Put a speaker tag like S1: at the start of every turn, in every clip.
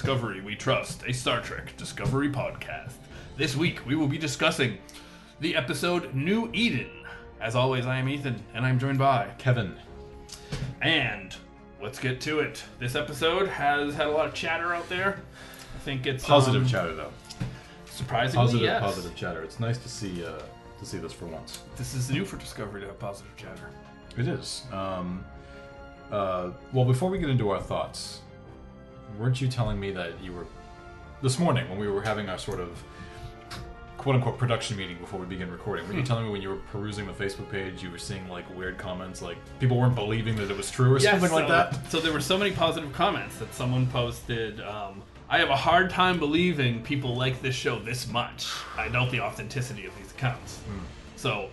S1: Discovery we trust, a Star Trek Discovery podcast. This week we will be discussing the episode New Eden. As always, I am Ethan, and I'm joined by
S2: Kevin.
S1: And let's get to it. This episode has had a lot of chatter out there. I think it's
S2: Positive
S1: um,
S2: chatter though.
S1: Surprisingly,
S2: Positive,
S1: yes.
S2: positive chatter. It's nice to see uh, to see this for once.
S1: This is new for Discovery to have positive chatter.
S2: It is. Um, uh, well, before we get into our thoughts, weren't you telling me that you were this morning when we were having our sort of quote unquote production meeting before we begin recording? Were you telling me when you were perusing the Facebook page, you were seeing like weird comments, like people weren't believing that it was true or something like
S1: so,
S2: that?
S1: So there were so many positive comments that someone posted. Um, I have a hard time believing people like this show this much. I doubt the authenticity of these accounts.
S2: Hmm.
S1: So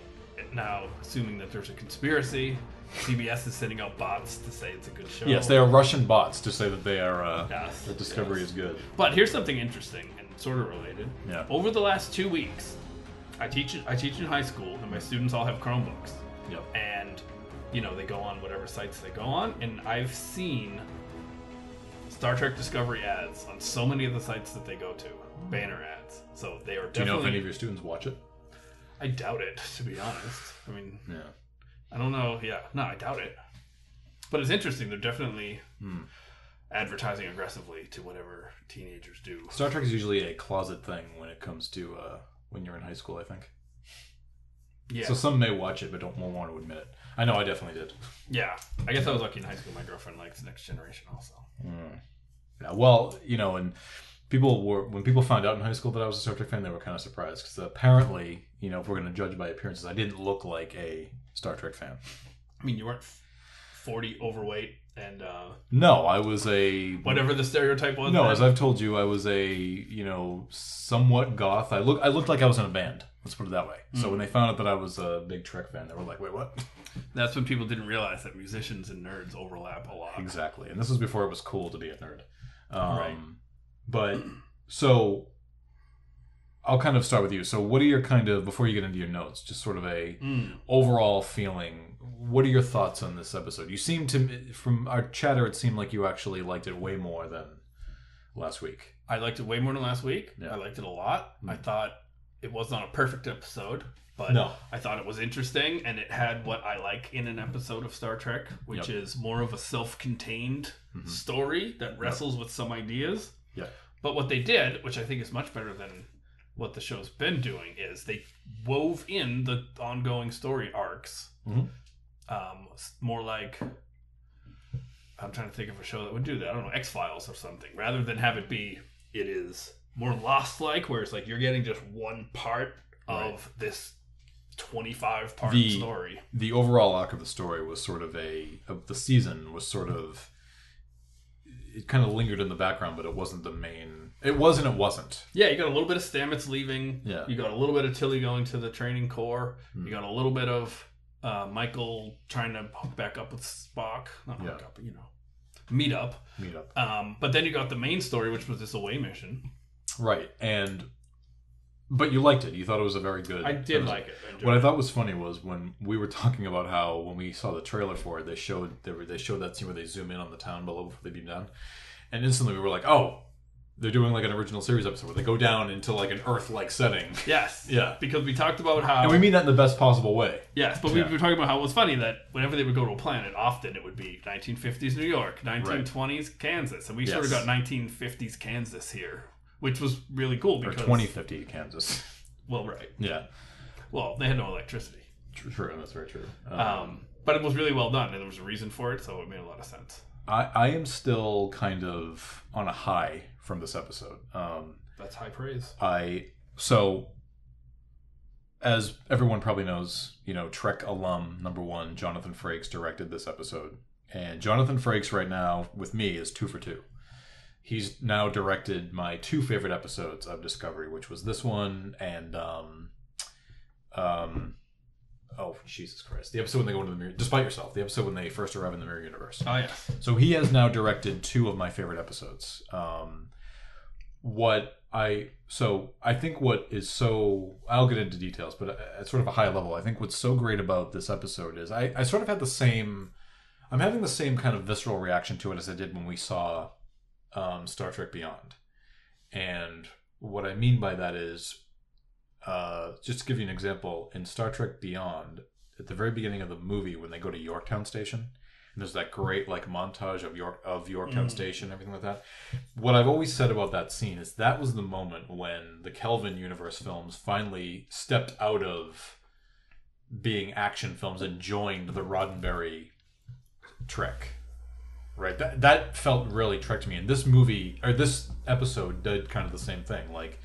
S1: now, assuming that there's a conspiracy, CBS is sending out bots to say it's a good show.
S2: Yes, they are Russian bots to say that they are uh,
S1: Yes,
S2: that Discovery
S1: yes.
S2: is good.
S1: But here's something interesting and sort of related.
S2: Yeah.
S1: Over the last two weeks, I teach I teach in high school, and my students all have Chromebooks.
S2: Yep.
S1: and you know they go on whatever sites they go on and i've seen star trek discovery ads on so many of the sites that they go to banner ads so they are
S2: Do you know if any of your students watch it?
S1: i doubt it to be honest i mean
S2: Yeah.
S1: I don't know yeah no i doubt it but it's interesting they're definitely
S2: Hmm.
S1: advertising aggressively to whatever teenagers do
S2: Star Trek is usually a closet thing when it comes to uh, when you're in high school. I think.
S1: yeah
S2: So some may watch it, but don't won't want to admit it. I know I definitely did.
S1: yeah i guess i was lucky in high school my girlfriend likes next generation also
S2: Yeah. Well, you know, and people were when people found out in high school that I was a Star Trek fan, they were kind of surprised because apparently, you know, if we're going to judge by appearances, I didn't look like a Star Trek fan.
S1: i mean you weren't 40 overweight and uh,
S2: No, I was a
S1: whatever the stereotype was
S2: No,
S1: then.
S2: as I've told you, I was a you know somewhat goth. I look I looked like I was in a band. Let's put it that way. So when they found out that I was a big Trek fan, they were like, "Wait, what?"
S1: That's when people didn't realize that musicians and nerds overlap a lot.
S2: Exactly. And this was before it was cool to be a nerd. Um,
S1: Right.
S2: But so I'll kind of start with you. So what are your kind of before you get into your notes, just sort of a
S1: Mm.
S2: overall feeling? What are your thoughts on this episode? You seem to from our chatter it seemed like you actually liked it way more than last week.
S1: I liked it way more than last week.
S2: Yeah.
S1: I liked it a lot. I thought it was not a perfect episode, but
S2: No.
S1: I thought it was interesting and it had what I like in an episode of Star Trek, which
S2: Yep.
S1: is more of a self-contained
S2: Mhm.
S1: story that wrestles with some ideas.
S2: Yeah.
S1: But what they did, which I think is much better than what the show's been doing, is they wove in the ongoing story arcs.
S2: Mhm.
S1: Um, more like I'm trying to think of a show that would do that. I don't know, X Files or something, rather than have it be it is more Lost like, where it's like you're getting just one part of this 25 part
S2: The-
S1: story.
S2: the overall arc of the story was sort of a of the season was sort of it kind of lingered in the background, but it wasn't the main. It was and it wasn't.
S1: Yeah, you got a little bit of Stamets leaving.
S2: Yeah.
S1: You got a little bit of Tilly going to the training corps.
S2: Hmm.
S1: You got a little bit of uh, Michael trying to hook back up with Spock. Not hook
S2: Yeah.
S1: up, but you know, meet up.
S2: Meet up
S1: Um, but then you got the main story, which was this away mission.
S2: right, and but you liked it. You thought it was a very good.
S1: I did
S2: was-
S1: like it. I
S2: What I thought was funny was when we were talking about how when we saw the trailer for it, they showed they were they showed that scene where they zoom in on the town below before they beam down, and instantly we were like, oh, they're doing like an original series episode where they go down into like an Earth-like setting.
S1: Yes.
S2: Yeah.
S1: Because we talked about how.
S2: And we mean that in the best possible way.
S1: Yes, but we
S2: Yeah.
S1: were talking about how it was funny that whenever they would go to a planet, often it would be 1950s New York, 1920s Kansas, and we sort of got 1950s Kansas here, which was really cool
S2: Or 2050 Kansas.
S1: Well, right.
S2: Yeah.
S1: Well, they had no electricity,
S2: True, true, that's very true. Um,
S1: um, but it was really well done, and there was a reason for it, so it made a lot of sense.
S2: I, I am still kind of on a high from this episode. Um,
S1: That's high praise.
S2: I so as everyone probably knows, you know, Trek alum number one, Jonathan Frakes directed this episode, and Jonathan Frakes right now with me is two for two. He's now directed my two favorite episodes of Discovery, which was this one and um, um, oh Jesus Christ, the episode when they go into the mirror. Despite yourself, the episode when they first arrive in the mirror universe.
S1: Oh yes.
S2: So he has now directed two of my favorite episodes. Um, what I so I think what is so I'll get into details, but at sort of a high level, I think what's so great about this episode is I, I sort of had the same I'm having the same kind of visceral reaction to it as I did when we saw um, Star Trek Beyond. And what I mean by that is, uh, just to give you an example, in Star Trek Beyond, at the very beginning of the movie, when they go to Yorktown Station, and there's that great like montage of York of Yorktown
S1: Mm.
S2: Station, everything like that. What I've always said about that scene is that was the moment when the Kelvin universe films finally stepped out of being action films and joined the Roddenberry Trek. Right. That that felt really to me. And this movie or this episode did kind of the same thing. Like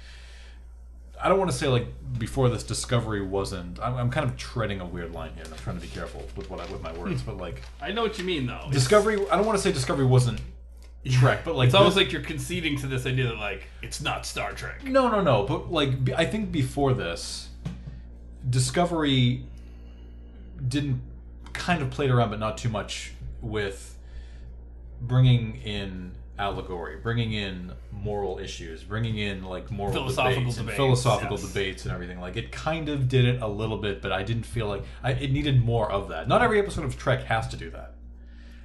S2: I don't want to say like before this Discovery wasn't. I'm, I'm kind of treading a weird line here, and I'm trying to be careful with what I with my words. Hmm. but like
S1: I know what you mean, though.
S2: Discovery, I don't want to say Discovery wasn't Trek, but like
S1: It's almost
S2: this-
S1: like you're conceding to this idea that like it's not Star Trek.
S2: no, no, no. But like I think before this, Discovery didn't kind of played around, but not too much with bringing in allegory, bringing in moral issues, bringing in like moral
S1: Philosophical
S2: debates, and philosophical
S1: yes.
S2: debates and everything. Like it kind of did it a little bit, but I didn't feel like I, it needed more of that. Not every episode of Trek has to do that.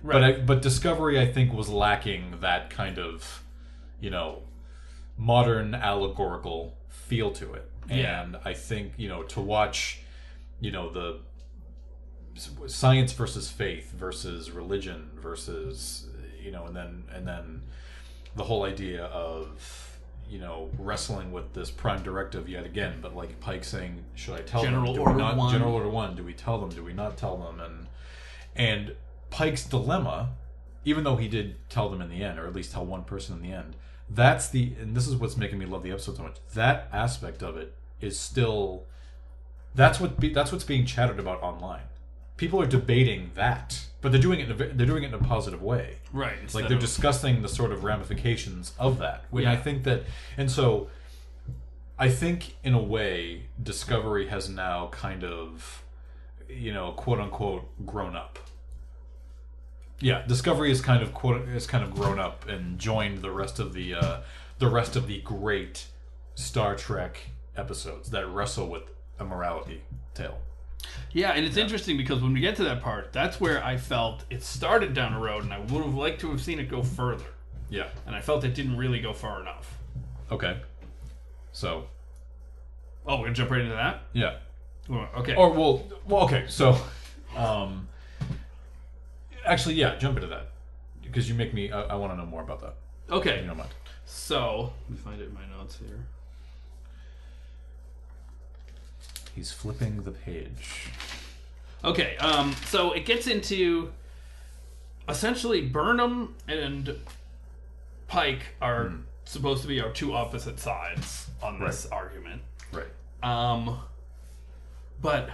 S2: But I, but Discovery, I think, was lacking that kind of, you know, modern allegorical feel to it.
S1: Yeah.
S2: And I think you know to watch, you know, the science versus faith versus religion versus you know, and then and then the whole idea of you know wrestling with this prime directive yet again, but like Pike saying, should I tell
S1: General
S2: them? Do
S1: Order
S2: we not?
S1: One.
S2: General Order One. Do we tell them? Do we not tell them? And and Pike's dilemma, even though he did tell them in the end, or at least tell one person in the end, that's the and this is what's making me love the episode so much. That aspect of it is still that's what be, that's what's being chattered about online. People are debating that, but they're doing it. In a, they're doing it in a positive way.
S1: Right.
S2: Like they're
S1: of-
S2: discussing the sort of ramifications of that. When I think that, and so I think in a way, Discovery has now kind of, you know, quote unquote, grown up. Yeah, Discovery is kind of quote is kind of grown up and joined the rest of the uh, the rest of the great Star Trek episodes that wrestle with a morality tale.
S1: Yeah, and it's interesting because when we get to that part, that's where I felt it started down a road, and I would have liked to have seen it go further.
S2: Yeah.
S1: And I felt it didn't really go far enough.
S2: Okay. So
S1: Oh, we're gonna jump right into that.
S2: yeah.
S1: Okay.
S2: Or well, well, okay. So, um, actually, yeah, jump into that because you make me. I, I want to know more about that.
S1: Okay.
S2: you don't mind.
S1: So let me find it in my notes here.
S2: He's flipping the page.
S1: Okay, um, so it gets into essentially Burnham and Pike are supposed to be our two opposite sides on this argument.
S2: Right.
S1: Um, but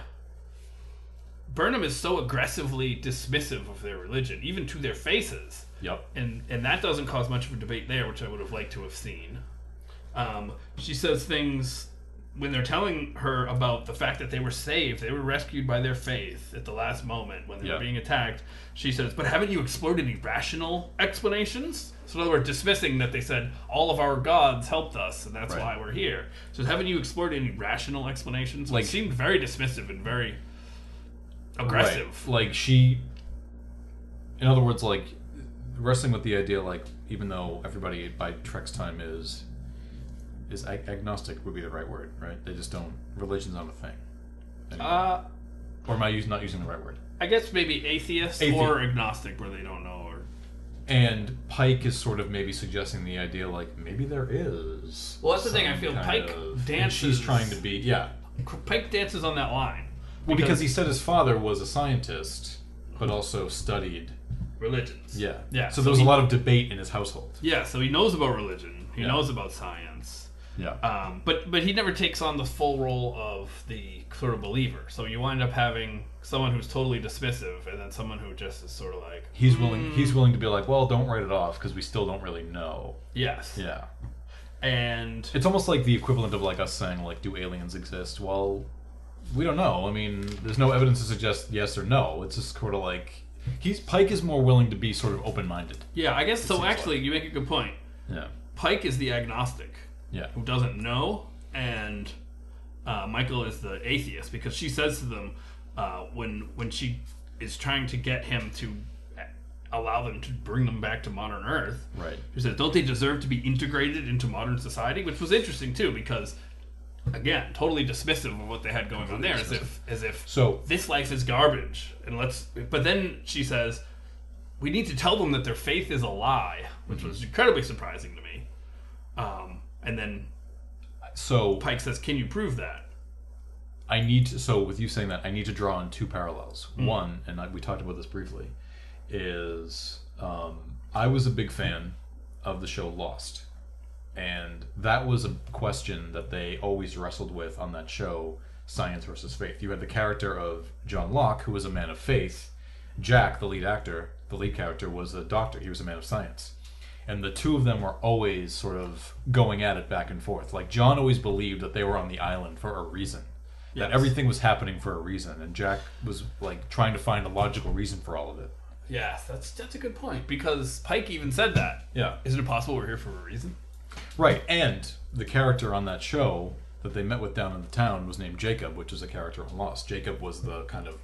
S1: Burnham is so aggressively dismissive of their religion, even to their faces,
S2: Yep.
S1: and and that doesn't cause much of a debate there, which I would have liked to have seen. Um, she says things when they're telling her about the fact that they were saved, they were rescued by their faith at the last moment when they
S2: Yeah.
S1: were being attacked. She says, "But haven't you explored any rational explanations?" So in other words, dismissing that they said all of our gods helped us, and that's
S2: Right.
S1: why we're here. So haven't you explored any rational explanations? Like
S2: Like-
S1: seemed very dismissive and very aggressive.
S2: Right. Like she. In other words, like wrestling with the idea, like even though everybody by Trek's time is is ag- agnostic would be the right word, right? They just don't. Religion's not a thing. anymore.
S1: Uh,
S2: or am I use, not using the right word?
S1: I guess maybe atheist
S2: Athe-
S1: or agnostic, where they don't know. Or
S2: And Pike is sort of maybe suggesting the idea like maybe there is.
S1: Well, that's the thing, I feel Pike
S2: of-
S1: dances-
S2: She's trying to be yeah.
S1: Pike dances on that line.
S2: Well, because he said his father was a scientist, but also studied.
S1: religions.
S2: Yeah,
S1: Yeah,
S2: So,
S1: so
S2: there was
S1: he-
S2: a lot of debate in his household.
S1: Yeah, so he knows about religion. He
S2: Yeah.
S1: knows about science.
S2: Yeah.
S1: Um, but but he never takes on the full role of the sort of believer. So you wind up having someone who's totally dismissive, and then someone who just is sort of like,
S2: he's willing.
S1: "Mm,
S2: He's willing to be like, well, don't write it off because we still don't really know.
S1: yes,
S2: Yeah.
S1: and
S2: It's almost like the equivalent of like us saying like, do aliens exist? Well, we don't know. I mean, there's no evidence to suggest yes or no. It's just sort of like he's Pike is more willing to be sort of open minded.
S1: yeah, I guess so.
S2: seems
S1: Actually, you make a good point.
S2: Yeah.
S1: Pike is the agnostic.
S2: Yeah.
S1: who doesn't know, and uh, Michael is the atheist because she says to them uh, when when she is trying to get him to allow them to bring them back to modern Earth.
S2: Right.
S1: She says, "Don't they deserve to be integrated into modern society?" Which was interesting too, because again, totally dismissive of what they had going on there, as if as if
S2: So
S1: this life is garbage, and let's. But then she says, "We need to tell them that their faith is a lie," which was incredibly surprising to me. Um, and then
S2: so
S1: Pike says, "Can you prove that?"
S2: I need to. So with you saying that, I need to draw on two parallels. One, and I, we talked about this briefly, is um, I was a big fan of the show Lost, and that was a question that they always wrestled with on that show, science versus faith. You had the character of John Locke, who was a man of faith. Jack, the lead actor, the lead character, was a doctor. He was a man of science. And the two of them were always sort of going at it back and forth. Like John always believed that they were on the island for a reason. That everything was happening for a reason. And jack was like trying to find a logical reason for all of it.
S1: Yeah, that's that's a good point. Because Pike even said that.
S2: yeah.
S1: Isn't it possible we're here for a reason?
S2: right. And the character on that show that they met with down in the town was named jacob which is a character on lost. Jacob was the kind of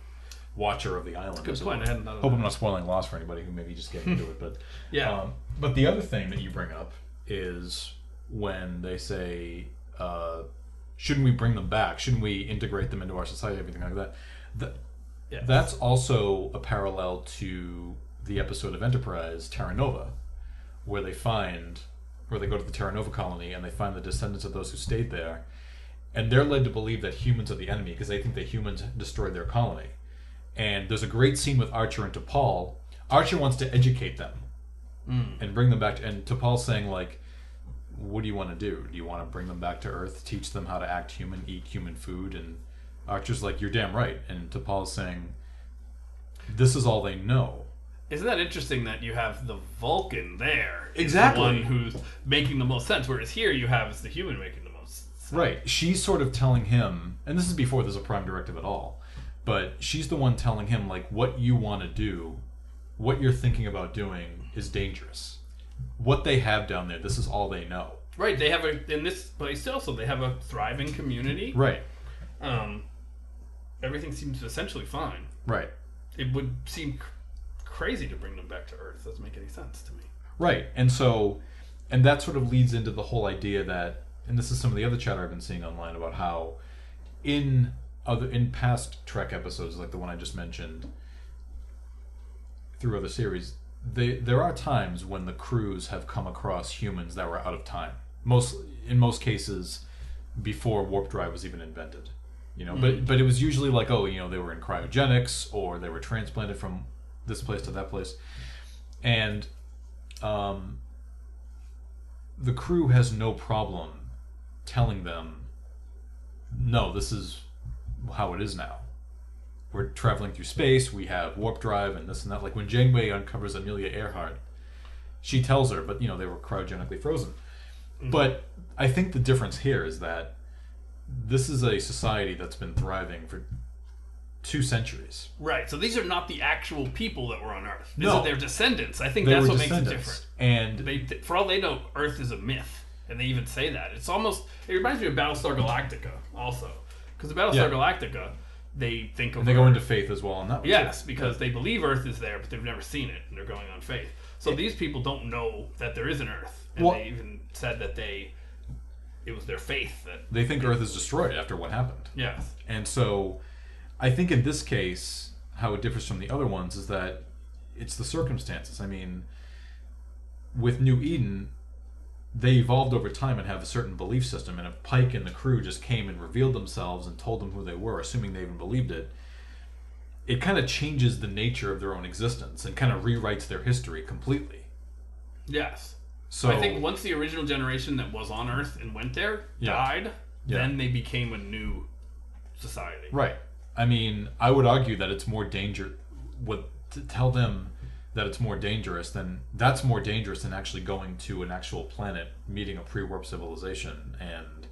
S2: watcher of the island
S1: Good point. I hadn't thought of
S2: hope
S1: that.
S2: i'm not spoiling lost for anybody who may be just getting into it but
S1: Yeah.
S2: um, but the other thing that you bring up is when they say uh, shouldn't we bring them back shouldn't we integrate them into our society everything like that the,
S1: Yeah.
S2: That's also a parallel to the episode of Enterprise, Terra Nova, where they find, where they go to the Terra Nova colony and they find the descendants of those who stayed there, and they're led to believe that humans are the enemy because they think that humans destroyed their colony. And there's a great scene with Archer and T'Pol. Archer wants to educate them mm. and bring them back, to, and T'Pol's saying like, "What do you want to do? Do you want to bring them back to Earth, teach them how to act human, eat human food?" And Archer's like, "You're damn right." And T'Pol's saying, "This is all they know."
S1: Isn't that interesting that you have the Vulcan there?
S2: Exactly.
S1: The one who's making the most sense, whereas here you have is the human making the most sense.
S2: Right. She's sort of telling him, and this is before there's a prime directive at all, but she's the one telling him like what you want to do, what you're thinking about doing is dangerous. What they have down there, this is all they know.
S1: Right. They have a in this place also they have a thriving community.
S2: Right.
S1: Um, everything seems essentially fine.
S2: Right.
S1: It would seem cr- crazy to bring them back to Earth. Doesn't make any sense to me.
S2: Right. And so, and that sort of leads into the whole idea that, and this is some of the other chatter I've been seeing online about how, in other in past Trek episodes, like the one I just mentioned, through other series, they there are times when the crews have come across humans that were out of time. Most in most cases, before warp drive was even invented. You know, but but it was usually like, oh, you know, they were in cryogenics or they were transplanted from this place to that place, and um, the crew has no problem telling them, no, this is how it is now. We're traveling through space. We have warp drive and this and that. Like when Janeway uncovers Amelia Earhart, she tells her, but you know they were cryogenically frozen. Mm-hmm. But I think the difference here is that this is a society that's been thriving for two centuries.
S1: Right. So these are not the actual people that were on Earth. These
S2: No.
S1: are their descendants. I think
S2: They
S1: that's what makes it different.
S2: And
S1: They, th- for all they know, Earth is a myth, and they even say that. It's almost. It reminds me of Battlestar Galactica, also, because the Battlestar
S2: Yeah.
S1: Galactica, they think of
S2: they go into faith as well on that.
S1: Yes, because they believe Earth is there, but they've never seen it, and they're going on faith. So these people don't know that there is an Earth, and
S2: Well-
S1: they even said that they, it was their faith that
S2: They think Earth is destroyed after what happened.
S1: yes,
S2: And so I think in this case, how it differs from the other ones is that it's the circumstances. I mean, with New Eden, they evolved over time and have a certain belief system. And if Pike and the crew just came and revealed themselves and told them who they were, assuming they even believed it, it kind of changes the nature of their own existence and kind of rewrites their history completely.
S1: yes.
S2: So
S1: I think once the original generation that was on Earth and went there
S2: Yeah.
S1: died,
S2: Yeah.
S1: then they became a new society.
S2: Right. I mean, I would argue that it's more danger. What to tell them that it's more dangerous than that's more dangerous than actually going to an actual planet, meeting a pre-warp civilization, and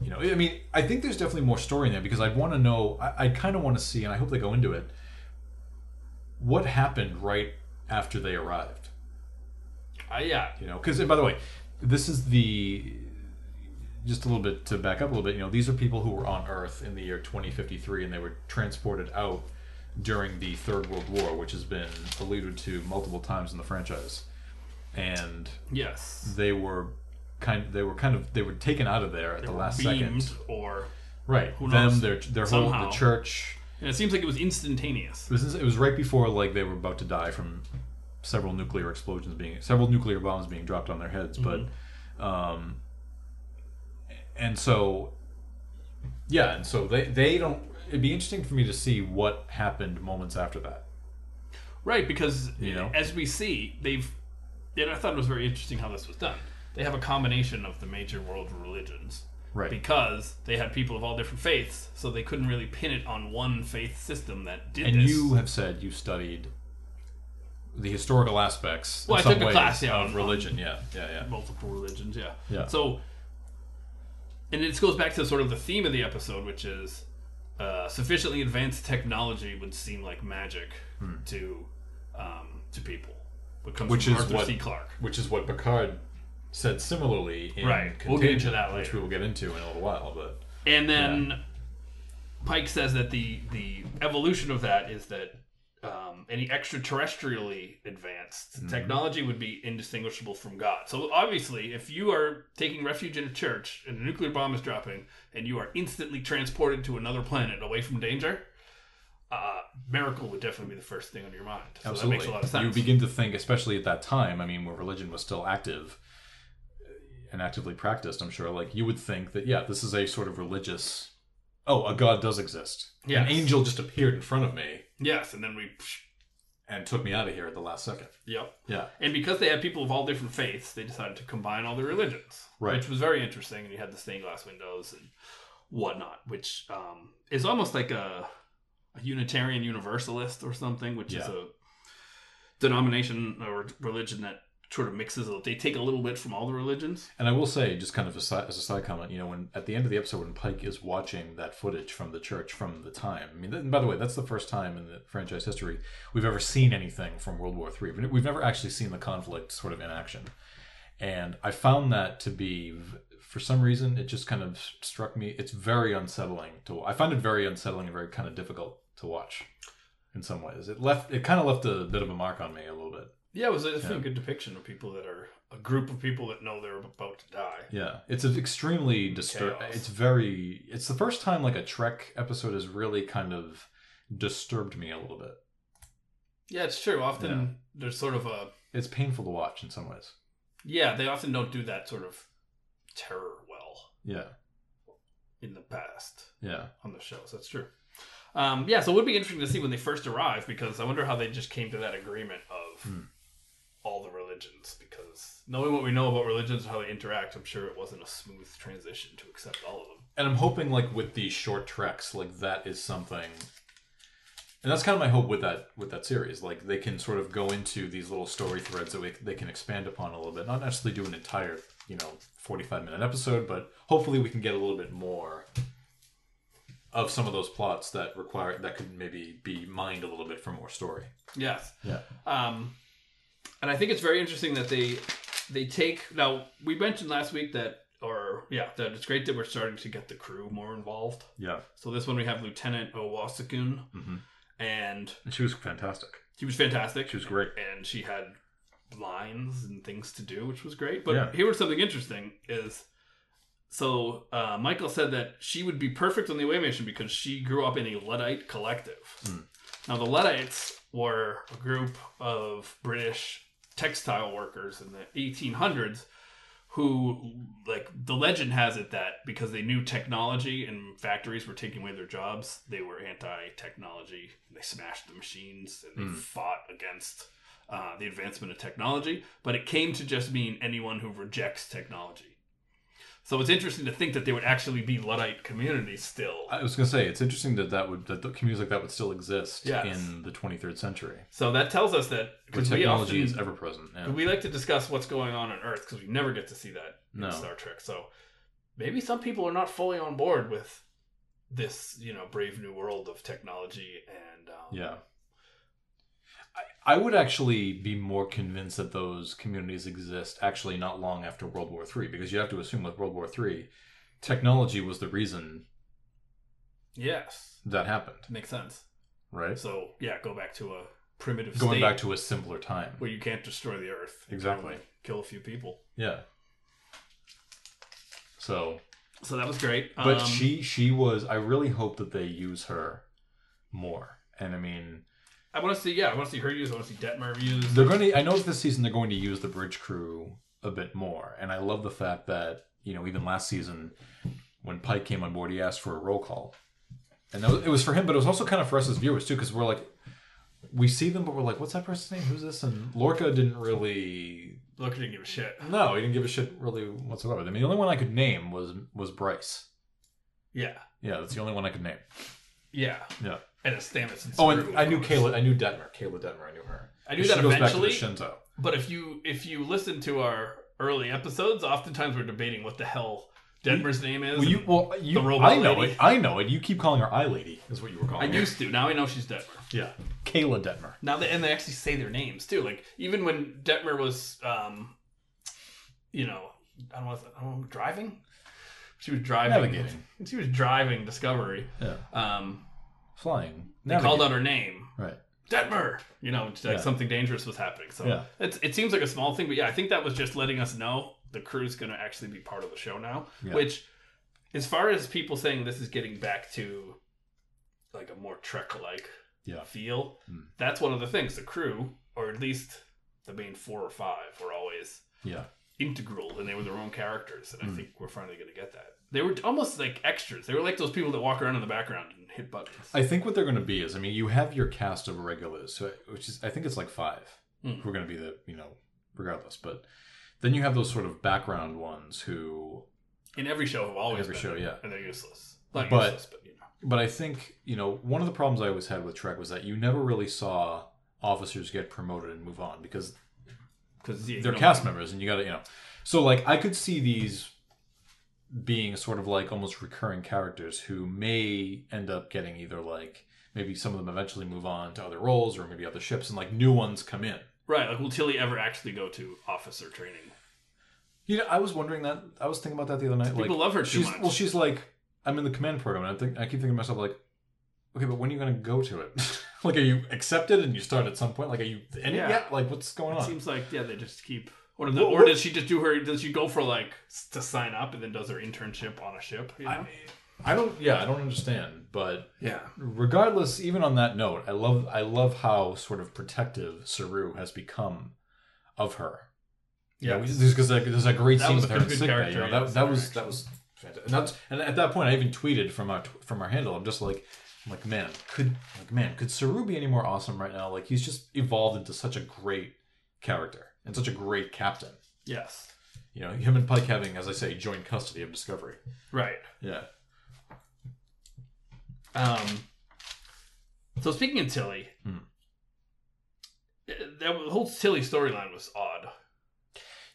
S2: you know, I mean, I think there's definitely more story in there because I'd want to know. I, I kind of want to see, and I hope they go into it. What happened right after they arrived?
S1: Uh, yeah.
S2: you know because by the way this is the just a little bit to back up a little bit you know these are people who were on earth in the year 2053 and they were transported out during the Third World War, which has been alluded to multiple times in the franchise, and
S1: Yes.
S2: they were kind they were kind of they were taken out of there at
S1: They
S2: the last second.
S1: or
S2: Right.
S1: Who
S2: Them,
S1: knows?
S2: their their whole the church.
S1: and it seems like it was instantaneous.
S2: It was, it was right before like they were about to die from several nuclear explosions being several nuclear bombs being dropped on their heads,
S1: Mm-hmm.
S2: but um, and so yeah, and so they they don't. It'd be interesting for me to see what happened moments after that.
S1: Right, because
S2: You know?
S1: as we see, they've. And I thought it was very interesting how this was done. They have a combination of the major world religions
S2: Right.
S1: because they had people of all different faiths, so they couldn't really pin it on one faith system that did
S2: and
S1: this.
S2: you have said you studied the historical aspects
S1: Well, I took a class, yeah,
S2: of
S1: on-
S2: religion. Yeah, yeah, yeah.
S1: multiple religions, yeah.
S2: Yeah.
S1: So, and it goes back to sort of the theme of the episode, which is uh, sufficiently advanced technology would seem like magic to um, to people. Comes
S2: Which is
S1: Arthur
S2: what-
S1: C. Clarke.
S2: Which is what Picard said similarly in
S1: Right. We'll get into
S2: Contagion,
S1: that
S2: which we will get into in a little while. But
S1: And then Pike says that the the evolution of that is that um, any extraterrestrially advanced
S2: Mm-hmm.
S1: technology would be indistinguishable from God. So obviously, if you are taking refuge in a church and a nuclear bomb is dropping, and you are instantly transported to another planet away from danger, uh, miracle would definitely be the first thing on your mind. So
S2: absolutely,
S1: that makes a lot of sense.
S2: you begin to think, especially at that time. I mean, where religion was still active and actively practiced. I'm sure, like you would think that, yeah, this is a sort of religious. Oh, a god does exist.
S1: Yes.
S2: An angel just appeared in front of me
S1: yes, and then we.
S2: and took me out of here at the last second.
S1: Yep.
S2: Yeah.
S1: And because they had people of all different faiths, they decided to combine all their religions,
S2: Right.
S1: which was very interesting. And you had the stained glass windows and whatnot, which um, is almost like a, a Unitarian Universalist or something, which is a denomination or religion that sort of mixes. They take a little bit from all the religions.
S2: And I will say, just kind of as a side comment, you know, when at the end of the episode, when Pike is watching that footage from the church from the time, I mean, and by the way, that's the first time in the franchise history we've ever seen anything from World War Three. We've never actually seen the conflict sort of in action, and I found that to be, for some reason, it just kind of struck me. It's very unsettling to. I find it very unsettling and very kind of difficult to watch. In some ways, it left it kind of left a bit of a mark on me a little bit.
S1: Yeah, it was a,
S2: Yeah.
S1: a good depiction of people that are a group of people that know they're about to die.
S2: Yeah, it's an extremely disturbing. It's very. It's the first time like a Trek episode has really kind of disturbed me a little bit.
S1: Yeah, it's true. Often
S2: Yeah.
S1: there's sort of a
S2: It's painful to watch in some ways.
S1: yeah. They often don't do that sort of terror well
S2: Yeah,
S1: in the past.
S2: yeah,
S1: on the shows. That's true. Um, yeah, so it would be interesting to see when they first arrive because I wonder how they just came to that agreement of
S2: Hmm.
S1: All the religions. Because knowing what we know about religions and how they interact, I'm sure it wasn't a smooth transition to accept all of them.
S2: and I'm hoping like with these short treks, like that is something. And that's kind of my hope with that with that series. Like they can sort of go into these little story threads that we, they can expand upon a little bit. Not necessarily do an entire, you know, 45 minute episode, but hopefully we can get a little bit more of some of those plots that require that could maybe be mined a little bit for more story.
S1: Yes.
S2: Yeah.
S1: Um, and I think it's very interesting that they they take now we mentioned last week that or yeah that it's great that we're starting to get the crew more involved.
S2: Yeah.
S1: So this one we have Lieutenant Owosekun
S2: Mhm.
S1: and
S2: And she was fantastic.
S1: She was fantastic.
S2: She was great.
S1: and she had lines and things to do, which was great. But
S2: Yeah.
S1: here was something interesting: is so uh, Michael said that she would be perfect on the away mission because she grew up in a Luddite collective.
S2: Hmm.
S1: Now the Luddites were a group of British textile workers in the 1800s who like the legend has it that because they knew technology and factories were taking away their jobs they were anti-technology. They smashed the machines and they
S2: Mm.
S1: fought against uh, the advancement of technology. But it came to just mean anyone who rejects technology so it's interesting to think that there would actually be luddite communities still
S2: I was gonna say it's interesting that that would that communities like that would still exist
S1: Yes.
S2: in the 23rd century,
S1: so that tells us that
S2: where
S1: because we
S2: technology
S1: often
S2: is ever present. Yeah.
S1: we like to discuss what's going on on earth because we never get to see that
S2: No.
S1: in Star Trek. So maybe some people are not fully on board with this, you know, brave new world of technology and um,
S2: Yeah. I, would actually be more convinced that those communities exist actually not long after World War III, because you have to assume with World War III, technology was the reason
S1: Yes,
S2: that happened,
S1: makes sense.
S2: right?
S1: So yeah, go back to a primitive
S2: Going back to a simpler time.
S1: where you can't destroy the earth.
S2: Exactly.
S1: kill a few people.
S2: Yeah. So,
S1: So that was great.
S2: but
S1: Um,
S2: she she was. I really hope that they use her more. And I mean,
S1: I want to see. Yeah, I want to see her use. I want to see Detmer use.
S2: they're going to. I know this season they're going to use the bridge crew a bit more, and I love the fact that you know even last season when Pike came on board, he asked for a roll call, and that was, it was for him, but it was also kind of for us as viewers too, because we're like. We see them, but we're like, "What's that person's name? Who's this?" And Lorca didn't really
S1: Look, didn't give a shit.
S2: No, he didn't give a shit really whatsoever. I mean, the only one I could name was was Bryce.
S1: Yeah,
S2: Yeah, that's the only one I could name.
S1: yeah,
S2: Yeah.
S1: And it's Stamets. And
S2: Oh, and I knew. Kayla. I knew Detmer. Kayla Detmer. I knew her.
S1: I knew
S2: She
S1: that
S2: goes back to the
S1: eventually. But if you if you listen to our early episodes, oftentimes we're debating what the hell Detmer's name is.
S2: Well, you well you.
S1: The robot
S2: I know
S1: lady.
S2: it. I know it. You keep calling her I Lady. Is what you were
S1: I
S2: calling. her.
S1: I used to. Now I know she's Detmer.
S2: Yeah, Kayla Detmer.
S1: Now they and they actually say their names too. Like even when Detmer was, um, you know, I don't know, I don't know driving. She was driving.
S2: Navigating.
S1: She was driving Discovery.
S2: Yeah,
S1: Um,
S2: flying.
S1: they called out her name,
S2: Right.
S1: Detmer. You know, like
S2: Yeah.
S1: something dangerous was happening. So
S2: Yeah.
S1: it's, it seems like a small thing, but yeah, I think that was just letting us know the crew's going to actually be part of the show now.
S2: Yeah.
S1: Which, as far as people saying this is getting back to like a more Trek-like
S2: Yeah.
S1: feel,
S2: Hmm.
S1: that's one of the things. The crew, or at least the main four or five, were always
S2: Yeah.
S1: integral and they were their own characters. And I
S2: Hmm.
S1: think we're finally going to get that. They were almost like extras. They were like those people that walk around in the background and hit buttons.
S2: I think what they're going to be is, I mean, you have your cast of regulars, so which is, I think it's like five
S1: Hmm.
S2: who are going to be the, you know, regardless. But then you have those sort of background ones who
S1: in every show, have always
S2: Every
S1: been
S2: show, yeah.
S1: and they're useless. Not
S2: But-
S1: useless, but you know.
S2: But I think, you know, one of the problems I always had with Trek was that you never really saw officers get promoted and move on because
S1: Because
S2: they're cast members and you got to, you know. So, like, I could see these being sort of like almost recurring characters who may end up getting either like maybe some of them eventually move on to other roles or maybe other ships and like new ones come in.
S1: Right, like will Tilly ever actually go to officer training?
S2: You know, I was wondering that. I was thinking about that the other night.
S1: People
S2: like,
S1: love her too
S2: she's,
S1: much.
S2: Well, she's like, I'm in the command program, and I think I keep thinking to myself like, okay, but when are you going to go to it? like, are you accepted and you start at some point? Like, are you in
S1: Yeah.
S2: it yet? Like, what's going on?
S1: It
S2: on?
S1: seems like yeah, they just keep. Or, the,
S2: Well,
S1: or does she just do her? Does she go for like to sign up and then does her internship on a ship? You know?
S2: I, I don't. Yeah, I don't understand. But
S1: yeah,
S2: regardless, even on that note, I love I love how sort of protective Saru has become of her.
S1: yeah.
S2: Yeah, just because there's a great
S1: That
S2: scene with her
S1: good
S2: in sick bay.
S1: character,
S2: You know, that, that was
S1: actually.
S2: that was fantastic. And, that's, and at that point, I even tweeted from our from our handle. I'm just like, I'm like, man, could like man, could Saru be any more awesome right now? Like he's just evolved into such a great character and such a great captain.
S1: yes,
S2: You know, him and Pike having, as I say, joint custody of Discovery.
S1: right.
S2: Yeah.
S1: Um. So speaking of Tilly,
S2: Hmm.
S1: that whole Tilly storyline was odd.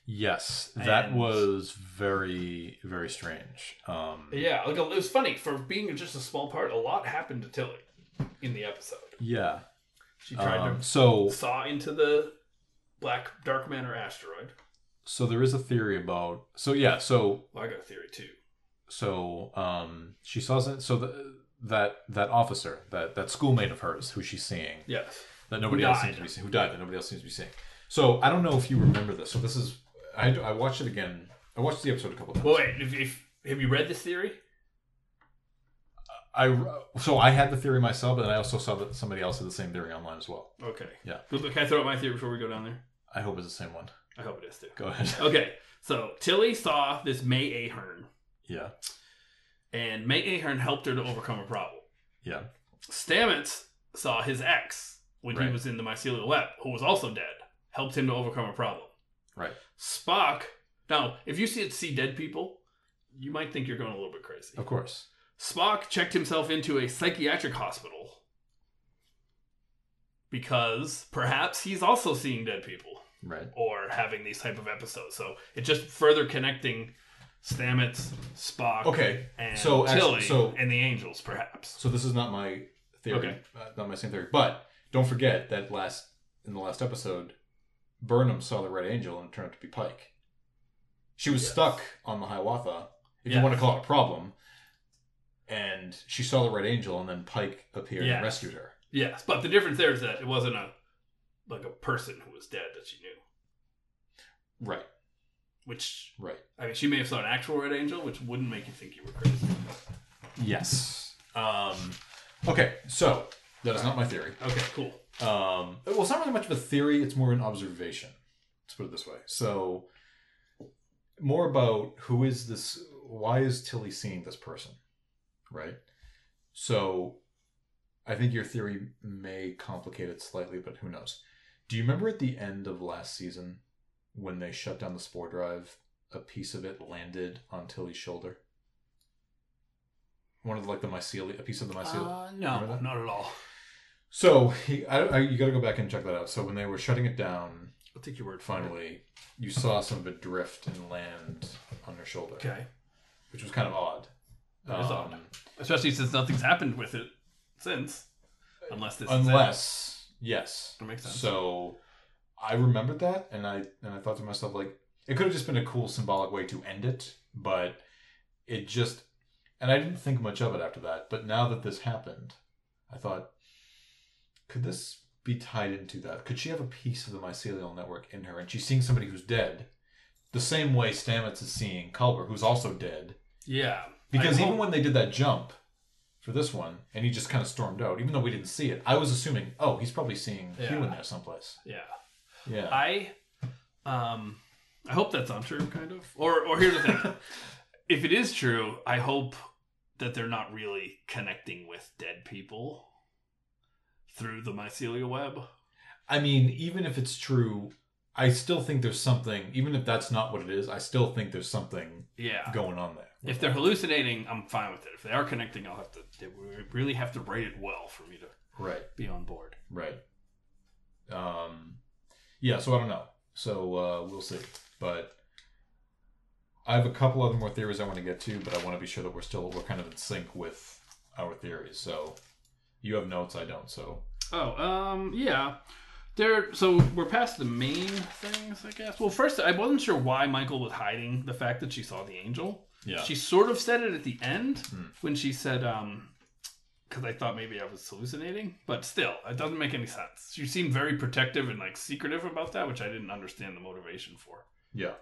S2: Yes, that
S1: And-
S2: was very very strange. Um,
S1: Yeah, like it was funny for being just a small part. A lot happened to Tilly in the episode.
S2: yeah.
S1: She tried
S2: Um, so
S1: saw into the black dark matter asteroid.
S2: so there is a theory about. So yeah. So
S1: Well, I got a theory too.
S2: so um she saw some- so the, that that officer that that schoolmate of hers who she's seeing
S1: Yes.
S2: that nobody else seems to be seeing who died that nobody else seems to be seeing so i don't know if you remember this so this is i, I watched it again i watched the episode a couple times
S1: Well, wait. If, if have you read this theory?
S2: i so i had the theory myself but then i also saw that somebody else had the same theory online as well
S1: Okay.
S2: Yeah.
S1: Can I throw out my theory before we go down there?
S2: I hope it's the same one
S1: I hope it is too.
S2: go ahead
S1: Okay. So Tilly saw this May Ahern,
S2: yeah
S1: and May Ahern helped her to overcome a problem.
S2: yeah
S1: Stamets saw his ex when he
S2: Right.
S1: was in the mycelial web, who was also dead, helped him to overcome a problem.
S2: right
S1: Spock. Now, if you see see dead people, you might think you're going a little bit crazy.
S2: of course
S1: Spock checked himself into a psychiatric hospital because perhaps he's also seeing dead people
S2: right
S1: or having these type of episodes. So it's just further connecting Stamets, Spock,
S2: okay
S1: and
S2: so actually-
S1: Tilly
S2: so-
S1: and the Angels, perhaps.
S2: so this is not my theory
S1: Okay.
S2: uh, not my same theory but don't forget that last in the last episode burnham saw the red angel and it turned out to be pike she was
S1: Yes.
S2: stuck on the hiawatha if you want to call it a problem and she saw the red angel and then pike appeared
S1: Yes.
S2: and rescued her
S1: Yes, but the difference there is that it wasn't a like a person who was dead that she knew.
S2: Right.
S1: Which
S2: Right.
S1: I mean, she may have saw an actual Red Angel, which wouldn't make you think you were crazy.
S2: Yes. Um, okay, so that is not my theory.
S1: Okay, cool.
S2: Um, well, it's not really much of a theory; it's more an observation. Let's put it this way. So, more about who is this? Why is Tilly seeing this person? Right. So, I think your theory may complicate it slightly, but who knows? Do you remember at the end of last season when they shut down the spore drive? A piece of it landed on Tilly's shoulder. One of the, like the mycelium, a piece of the mycelium.
S1: Uh, no, not at all.
S2: So he, I, I, you got to go back and check that out. So when they were shutting it down,
S1: I'll take your word
S2: finally, you saw some of it drift and land on her shoulder,
S1: Okay,
S2: which was kind of odd. Um,
S1: odd. especially since nothing's happened with it since, unless this.
S2: Unless, yes,
S1: That makes sense.
S2: So I remembered that, and I and I thought to myself like it could have just been a cool symbolic way to end it, but it just and I didn't think much of it after that. But now that this happened, I thought, could this be tied into that? Could she have a piece of the mycelial network in her, and she's seeing somebody who's dead, the same way Stamets is seeing Culber, who's also dead?
S1: yeah,
S2: Because even when they did that jump for this one, and he just kind of stormed out, even though we didn't see it, I was assuming, oh, he's probably seeing Hugh in there someplace.
S1: yeah,
S2: Yeah.
S1: I, um, I hope that's untrue, kind of. Or, or here's the thing: if it is true, I hope that they're not really connecting with dead people through the mycelial web.
S2: I mean, even if it's true, I still think there's something, even if that's not what it is, I still think there's something
S1: Yeah.
S2: going on there.
S1: If they're hallucinating, I'm fine with it. If they are connecting, I'll have to. They really have to write it well for me to
S2: Right,
S1: be on board.
S2: right. Um, yeah, so I don't know. So uh, we'll see. But I have a couple other more theories I want to get to, but I want to be sure that we're still, we're kind of in sync with our theories. So you have notes, I don't. So
S1: Oh, um, yeah. There. So we're past the main things, I guess. Well, first, I wasn't sure why Michael was hiding the fact that she saw the angel.
S2: Yeah.
S1: She sort of said it at the end
S2: Hmm.
S1: when she said, um, because I thought maybe I was hallucinating, but still, it doesn't make any sense. She seemed very protective and like secretive about that, which I didn't understand the motivation for.
S2: Yeah.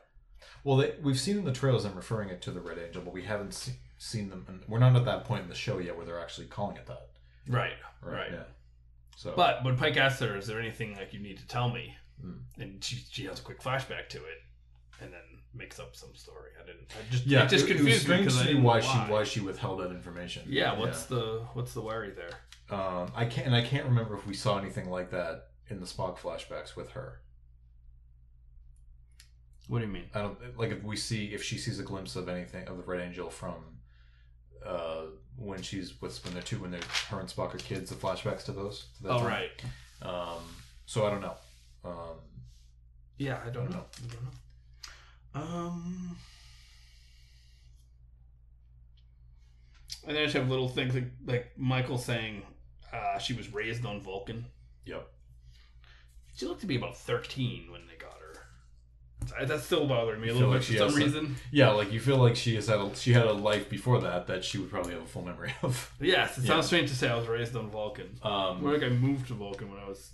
S2: Well, they, we've seen in the trailers them referring it to the Red Angel, but we haven't se- seen them. And we're not at that point in the show yet where they're actually calling it that.
S1: Right. Right.
S2: Yeah. So.
S1: But when Pike asks her, "Is there anything like you need to tell me?"
S2: Hmm.
S1: and she she has a quick flashback to it, and then makes up some story. I didn't. I just
S2: yeah,
S1: it just
S2: it,
S1: confused me because
S2: to
S1: I
S2: me
S1: didn't
S2: why
S1: know
S2: she why she withheld that information.
S1: Yeah. What's the what's the worry there?
S2: Um, I can't and I can't remember if we saw anything like that in the Spock flashbacks with her.
S1: What do you mean?
S2: I don't like if we see if she sees a glimpse of anything of the Red Angel from uh, when she's with when they're two when they're her and Spock are kids. The flashbacks to those. To
S1: Oh
S2: time.
S1: right.
S2: Um, so I don't know. Um,
S1: Yeah, I don't know. I don't know. Um. And then I just have little things like, like Michael saying uh, she was raised on Vulcan.
S2: yep.
S1: She looked to be about 13 when they got her. That's still bothering me a little bit
S2: like
S1: for some
S2: has some-
S1: reason.
S2: Yeah, like you feel like she has had a, she had a life before that that she would probably have a full memory of.
S1: Yes, it
S2: Yeah.
S1: sounds strange to say I was raised on Vulcan.
S2: Um,
S1: More like I moved to Vulcan when I was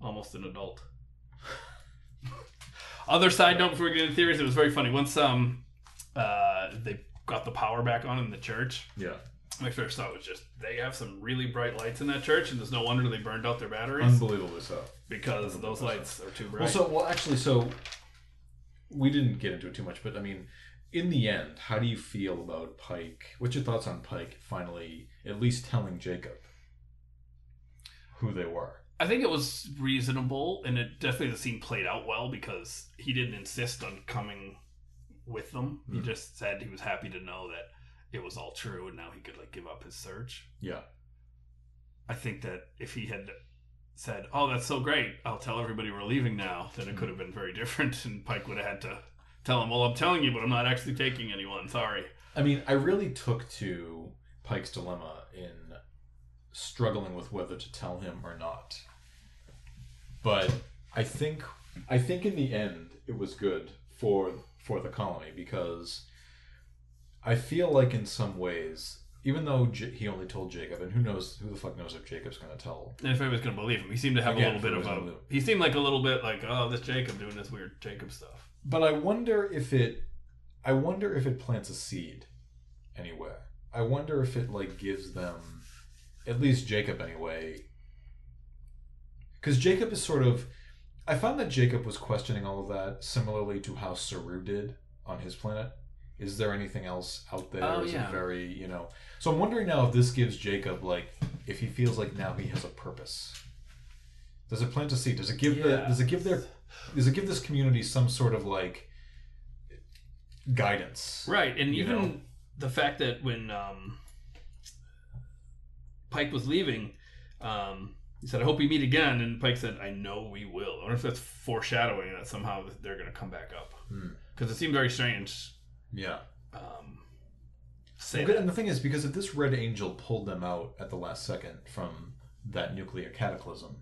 S1: almost an adult. Other side note before we get into theories, it was very funny. Once um uh they got the power back on in the church,
S2: yeah,
S1: my first thought was just they have some really bright lights in that church, and there's no wonder they burned out their batteries
S2: unbelievably so.
S1: because those lights are too bright.
S2: Well, so well, actually, so we didn't get into it too much, but I mean, in the end, how do you feel about Pike? What's your thoughts on Pike finally at least telling Jacob who they were?
S1: I think it was reasonable, and it definitely the scene played out well because he didn't insist on coming with them. He
S2: Hmm.
S1: just said he was happy to know that it was all true, and now he could like give up his search.
S2: Yeah,
S1: I think that if he had said, "Oh, that's so great, I'll tell everybody we're leaving now," then it could have been very different, and Pike would have had to tell him, "Well, I'm telling you, but I'm not actually taking anyone. Sorry."
S2: I mean, I really took to Pike's dilemma in struggling with whether to tell him or not. But I think I think in the end it was good for for the colony because I feel like in some ways even though J- he only told Jacob, and who knows, who the fuck knows if Jacob's going to tell.
S1: And if anybody's gonna believe him, he seemed to have
S2: Again,
S1: a little bit of a. He seemed like a little bit like, oh, this Jacob doing this weird Jacob stuff.
S2: But I wonder if it, I wonder if it plants a seed anywhere. I wonder if it like gives them, at least Jacob anyway. Because Jacob is sort of, I found that Jacob was questioning all of that similarly to how Saru did on his planet. Is there anything else out there?
S1: Oh,
S2: Is
S1: yeah.
S2: it very, you know? So I'm wondering now if this gives Jacob like, if he feels like now he has a purpose. Does it plant a seed? Does it give the? Does it give their? Does it give this community some sort of like guidance?
S1: Right, and even
S2: know?
S1: the fact that when um, Pike was leaving, um, he said, "I hope we meet again," and Pike said, "I know we will." I wonder if that's foreshadowing that somehow they're going to come back up
S2: Hmm.
S1: because it seemed very strange.
S2: Yeah.
S1: Um, say
S2: Okay,
S1: that.
S2: and the thing is, because if this Red Angel pulled them out at the last second from that nuclear cataclysm,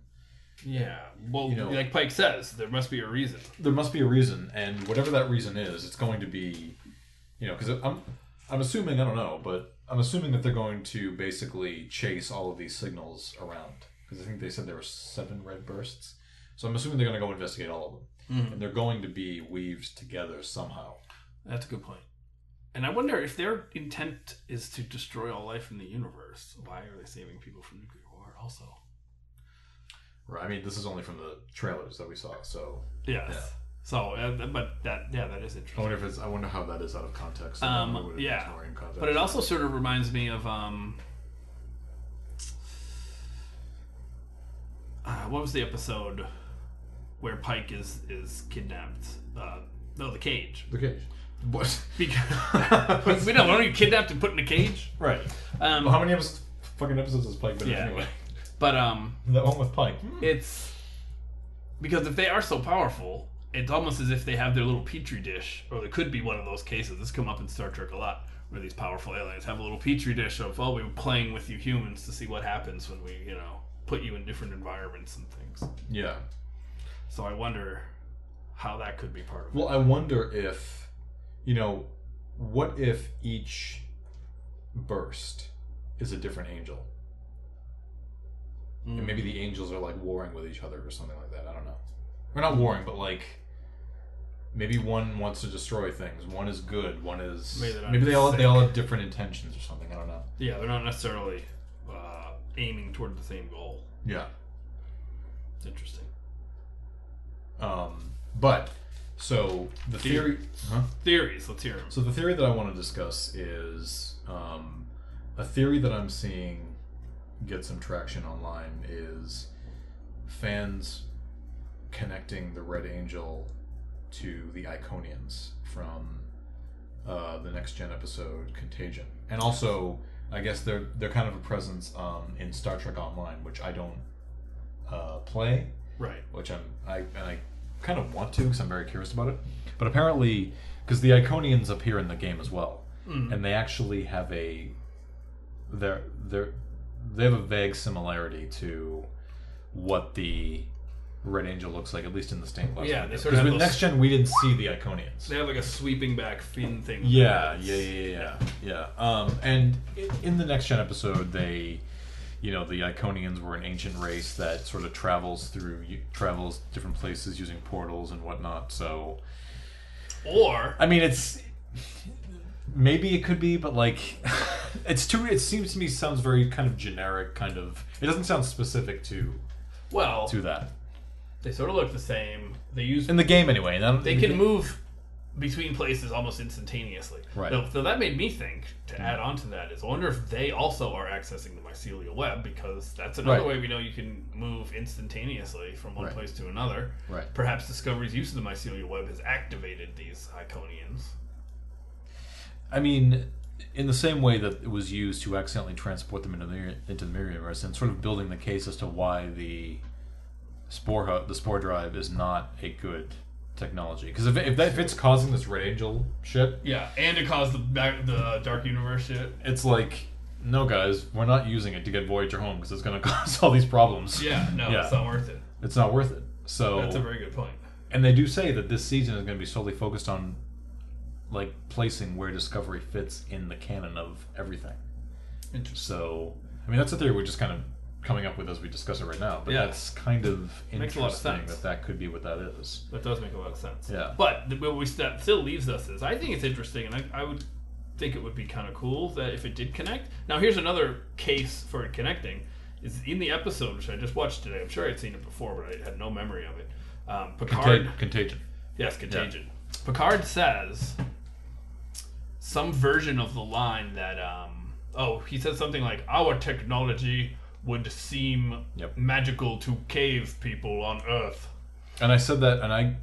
S1: Yeah, well,
S2: You know-
S1: like Pike says, there must be a reason.
S2: there must be a reason, and whatever that reason is, it's going to be, you know, because I'm, I'm assuming I don't know, but I'm assuming that they're going to basically chase all of these signals around because I think they said there were seven red bursts, so I'm assuming they're going to go investigate all of them,
S1: Mhm.
S2: and they're going to be weaved together somehow.
S1: That's a good point. And I wonder if their intent is to destroy all life in the universe. Why are they saving people from nuclear war? Also,
S2: Right. I mean, this is only from the trailers that we saw, so
S1: yes.
S2: Yeah.
S1: So, uh, but that yeah, that is interesting.
S2: I wonder if it's. I wonder how that is out of context.
S1: Um,
S2: I wonder what it
S1: yeah.
S2: in context.
S1: But it also sort of reminds me of um, uh, what was the episode where Pike is is kidnapped? Uh, no, the cage.
S2: the cage. What?
S1: Because we know, why don't you kidnapped and put in a cage?
S2: right.
S1: Um,
S2: Well, how many episodes, fucking episodes has Pike been in
S1: Yeah.
S2: anyway?
S1: but um,
S2: That one with Pike.
S1: it's because if they are so powerful, it's almost as if they have their little petri dish, or it could be one of those cases. This come up in Star Trek a lot, where these powerful aliens have a little petri dish of, oh, we're playing with you humans to see what happens when we, you know, put you in different environments and things.
S2: Yeah.
S1: So I wonder how that could be part of
S2: Well, I wonder if, you know, what if each burst is a different angel?
S1: it.
S2: And hmm. maybe the angels are like warring with each other or something like that. I don't know. Or not warring, but like maybe one wants to destroy things. One is good. One is
S1: Maybe
S2: maybe they all
S1: sick.
S2: they all have different intentions or something. I don't know.
S1: yeah, they're not necessarily aiming toward the same goal.
S2: Yeah.
S1: It's interesting.
S2: Um, but so the theory, huh?
S1: Theories. Let's hear them.
S2: So the theory that I want to discuss is um, a theory that I'm seeing get some traction online is fans connecting the Red Angel to the Iconians from uh, the next gen episode Contagion, and also I guess they're they're kind of a presence um, in Star Trek Online, which I don't uh, play
S1: Right.
S2: which I'm I and I kind of want to because I'm very curious about it. But apparently, because the Iconians appear in the game as well,
S1: Mm.
S2: and they actually have a they're they're they have a vague similarity to what the Red Angel looks like, at least in the stained glass.
S1: Yeah, they sort of
S2: 'Cause
S1: have
S2: with
S1: those-
S2: next gen we didn't see the Iconians.
S1: They have like a sweeping back fin thing.
S2: Yeah, yeah, yeah, yeah, yeah. Um, and i- in the next gen episode, they, you know, the Iconians were an ancient race that sort of travels through travels different places using portals and whatnot. So,
S1: Or
S2: I mean, it's maybe it could be, but like, it's too. It seems to me sounds very kind of generic. Kind of. It doesn't sound specific to
S1: well,
S2: to that
S1: they sort of look the same. They use
S2: in the game anyway.
S1: They can move between places almost instantaneously.
S2: Right.
S1: So, so that made me think to hmm. add on to that is I wonder if they also are accessing the mycelial web because that's another
S2: Right.
S1: way we know you can move instantaneously from one
S2: Right.
S1: place to another.
S2: Right.
S1: Perhaps Discovery's use of the mycelial web has activated these Iconians.
S2: I mean, in the same way that it was used to accidentally transport them into the into the mirror universe, and sort of building the case as to why the spore hu- the spore drive is not a good technology. Because if, if, that, if it's causing this red angel shit,
S1: Yeah, and it caused the the dark universe shit.
S2: it's like, no, guys, we're not using it to get Voyager home because it's going to cause all these problems.
S1: Yeah, no,
S2: Yeah.
S1: it's not worth it.
S2: It's not worth it. So
S1: That's a very good point.
S2: and they do say that this season is going to be solely focused on like placing where discovery fits in the canon of everything
S1: Interesting.
S2: So, I mean, that's a theory we're just kind of coming up with as we discuss it right now. But
S1: Yeah.
S2: that's kind of
S1: Makes a lot of
S2: interesting
S1: sense.
S2: that that could be what that is.
S1: That does make a lot of sense.
S2: Yeah.
S1: But what we that still leaves us is I think it's interesting, and I, I would think it would be kind of cool that if it did connect. Now here's another case for it connecting. Is in the episode which I just watched today. I'm sure I'd seen it before, but I had no memory of it. Um, Picard.
S2: Contag- contagion.
S1: Yes, Contagion. Picard says some version of the line that, um, oh, he said something like, our technology would seem
S2: Yep.
S1: magical to cave people on Earth.
S2: And I said that, and I,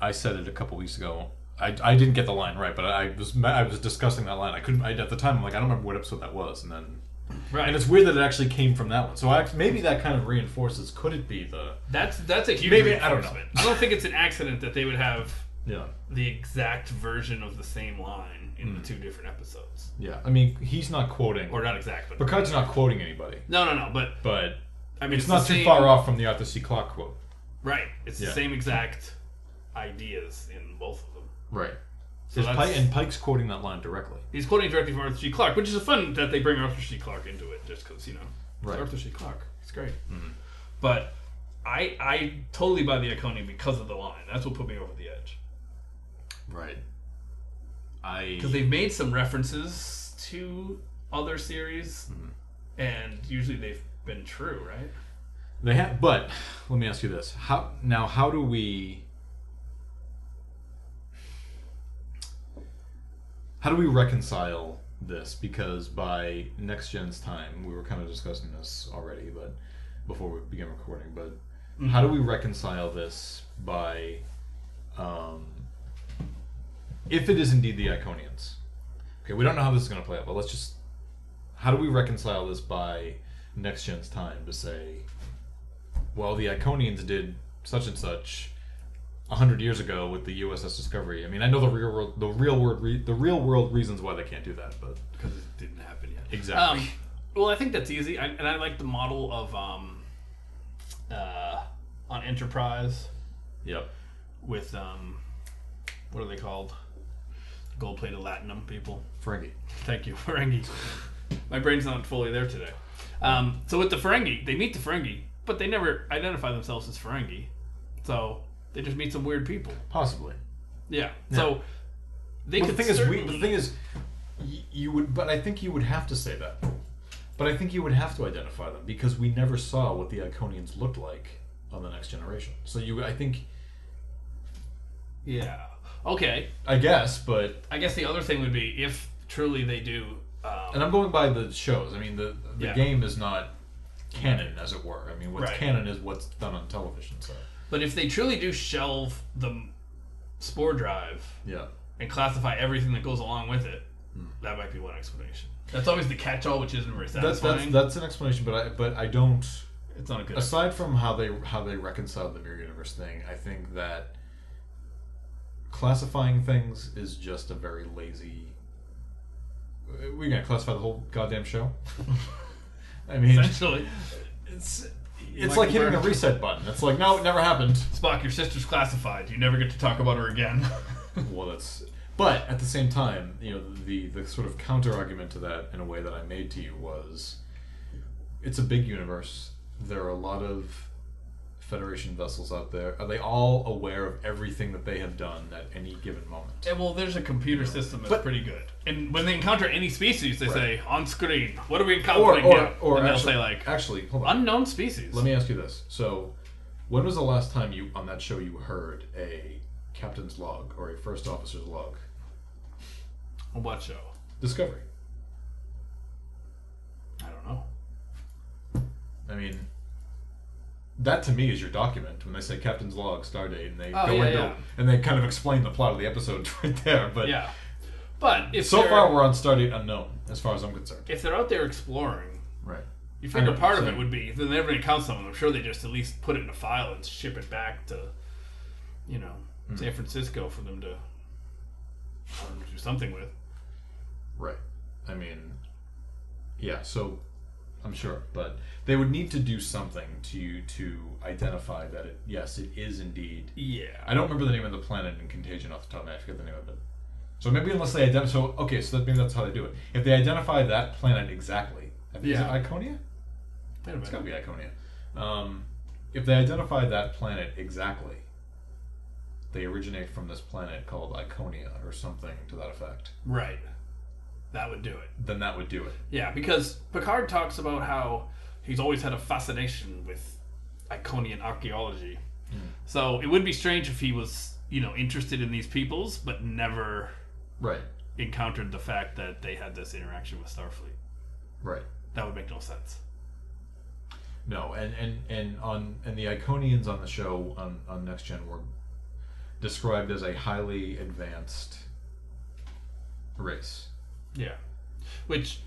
S2: I said it a couple weeks ago. I, I didn't get the line right, but I was I was discussing that line. I couldn't I, at the time. I'm like I don't remember what episode that was, and then
S1: Right.
S2: and it's weird that it actually came from that one. So I, maybe that kind of reinforces. Could it be the
S1: that's that's a huge
S2: Maybe- I don't know.
S1: I don't think it's an accident that they would have
S2: yeah
S1: the exact version of the same line in
S2: Hmm.
S1: the two different episodes,
S2: yeah? I mean, he's not quoting.
S1: or not exact, but
S2: Picard's not quoting anybody,
S1: no, no, no. But
S2: but
S1: I mean,
S2: it's,
S1: the
S2: not too
S1: same-
S2: far off from the Arthur C. Clarke quote.
S1: Right. It's
S2: Yeah.
S1: the same exact ideas in both of them.
S2: Right.
S1: So
S2: Pike, and Pike's quoting that line directly.
S1: He's quoting directly from Arthur C. Clarke, which is fun that they bring Arthur C. Clarke into it, just because you know it's
S2: Right. Mm-hmm.
S1: Arthur C. Clarke. It's great. But I I totally buy the Iconium because of the line. That's what put me over the edge.
S2: Right. I
S1: Because they've made some references to other series,
S2: Mm-hmm.
S1: and usually they've been true, right?
S2: They have, but let me ask you this: How now? How do we? How do we reconcile this? Because by next gen's time, we were kind of discussing this already, but before we began recording. But how do we reconcile this by, um, if it is indeed the Iconians? Okay, we don't know how this is going to play out, but let's just. How do we reconcile this by next gen's time to say, well, the Iconians did such and such a hundred years ago with the USS Discovery. I mean, I know the real world, the real world, re- the real world reasons why they can't do that, but
S1: Because it didn't happen yet.
S2: Exactly.
S1: Um, well, I think that's easy, I, and I like the model of um, uh, on Enterprise
S2: yep,
S1: with um, what are they called? Gold-plated Latinum people.
S2: Ferengi.
S1: Thank you, Ferengi. My brain's not fully there today. Um, so with the Ferengi, they meet the Ferengi, but they never identify themselves as Ferengi. So they just meet some weird people.
S2: Possibly.
S1: Yeah. So they
S2: Well, the
S1: could
S2: thing is, we, the thing is, y- you would, but I think you would have to say that. But I think you would have to identify them because we never saw what the Iconians looked like on the Next Generation. So you, I think,
S1: yeah. Okay.
S2: I guess, but
S1: I guess the other thing would be if truly they do. Um,
S2: and I'm going by the shows. I mean, the the
S1: Yeah.
S2: game is not canon, as it were. I mean, what's
S1: Right.
S2: canon is what's done on television. So
S1: but if they truly do shelve the spore drive
S2: yeah.
S1: and classify everything that goes along with it, that might be one explanation. That's always the catch-all, which isn't very
S2: Hmm. That's
S1: satisfying.
S2: that's that's an explanation, but I but I don't.
S1: it's not a good.
S2: Aside from how they how they reconcile the mirror universe thing, I think that classifying things is just a very lazy. We're gonna classify the whole goddamn show. I mean,
S1: Essentially,
S2: it's it's
S1: Michael
S2: like hitting a reset button. It's like no, it never happened.
S1: Spock, your sister's classified. You never get to talk about her again.
S2: well, that's. But at the same time, you know, the the sort of counter argument to that, in a way that I made to you, was, it's a big universe. There are a lot of Federation vessels out there. Are they all aware of everything that they have done at any given moment?
S1: And, well, there's a computer system that's
S2: But-
S1: pretty good. And when they encounter any species, they say on screen, "What are we
S2: Or,
S1: encountering
S2: or,
S1: now?"
S2: or
S1: and they'll say like
S2: actually, hold on.
S1: unknown species.
S2: Let me ask you this. So, when was the last time you on that show you heard a captain's log or a first officer's log?
S1: On what show?
S2: Discovery.
S1: I don't know.
S2: I mean, that to me is your document when they say captain's log, stardate, and they
S1: Oh,
S2: go
S1: yeah,
S2: into
S1: yeah.
S2: and they kind of explain the plot of the episode right there. But
S1: Yeah, but if
S2: so far we're on stardate unknown, as far as I'm concerned.
S1: if they're out there exploring,
S2: Right.
S1: you figure part of it would be if they never encounter someone. I'm sure they just at least put it in a file and ship it back to, you know,
S2: Hmm.
S1: San Francisco for them to, know, do something with.
S2: Right. I mean, yeah. So I'm sure, but they would need to do something to to identify that it yes, it is indeed.
S1: Yeah.
S2: I don't remember the name of the planet in Contagion off the top of my head. I forget the name of it. So maybe unless they identify. So okay, so that, maybe that's how they do it. If they identify that planet exactly, I think,
S1: Yeah.
S2: is it Iconia? It's got to be Iconia. Um, if they identify that planet exactly, they originate from this planet called Iconia or something to that effect.
S1: Right. That would do it.
S2: Then that would do it.
S1: Yeah, because Picard talks about how he's always had a fascination with Iconian archaeology. Hmm. So it would be strange if he was, you know, interested in these peoples, but never
S2: Right.
S1: encountered the fact that they had this interaction with Starfleet.
S2: Right.
S1: That would make no sense.
S2: No, and and and on and the Iconians on the show on on Next Gen were described as a highly advanced race,
S1: Yeah. Which,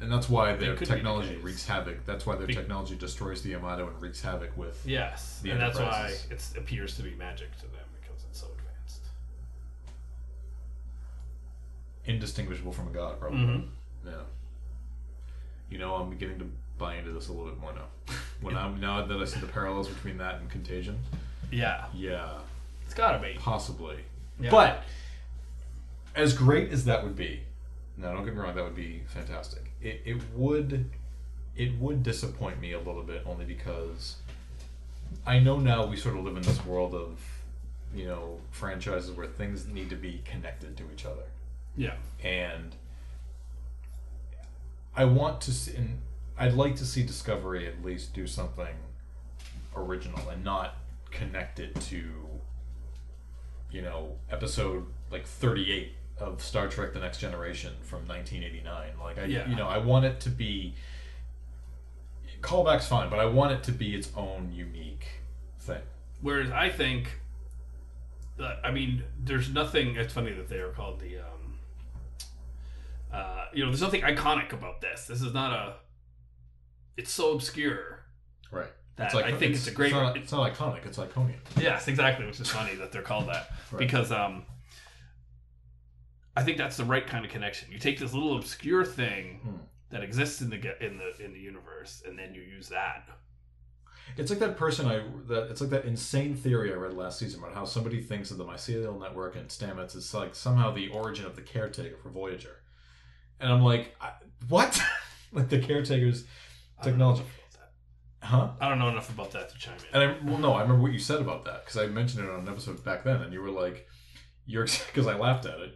S2: and that's why their
S1: be the
S2: technology wreaks havoc. That's why their
S1: Be-
S2: technology destroys the Yamato and wreaks havoc with.
S1: yes, and that's why it appears to be magic to them because it's so advanced.
S2: indistinguishable from a god, probably.
S1: Mhm.
S2: Yeah. You know, I'm beginning to buy into this a little bit more now. When I'm now that I see the parallels between that and Contagion,
S1: Yeah,
S2: yeah,
S1: it's gotta be.
S2: possibly.
S1: Yeah.
S2: But as great as that would be, now don't get me wrong, that would be fantastic. It, it would it would disappoint me a little bit only because I know now we sort of live in this world of you know franchises where things need to be connected to each other
S1: Yeah.
S2: and I want to see, and I'd like to see Discovery at least do something original and not connect it to, you know, episode like thirty-eight of Star Trek: The Next Generation from nineteen eighty-nine. Like, I,
S1: Yeah.
S2: you know, I want it to be callback's fine, but I want it to be its own unique thing.
S1: Whereas I think, that, I mean, there's nothing. It's funny that they are called the, um, uh, you know, there's nothing iconic about this. This is not a. It's so obscure
S2: Right.
S1: that I think it's, a great.
S2: It's not,
S1: it's-
S2: it's not iconic. It's Iconian.
S1: yes, exactly, which is funny that they're called that
S2: Right.
S1: because um, I think that's the right kind of connection. You take this little obscure thing
S2: Hmm.
S1: that exists in the in the in the universe, and then you use that.
S2: It's like that person I that it's like that insane theory I read last season about how somebody thinks that the mycelial network and Stamets is like somehow the origin of the caretaker for Voyager, and I'm like, I, what? like the caretaker's
S1: I don't know
S2: technology, huh?
S1: I don't know enough about that to chime in.
S2: And I well, no, I remember what you said about that because I mentioned it on an episode back then, and you were like, "You're," because I laughed at it.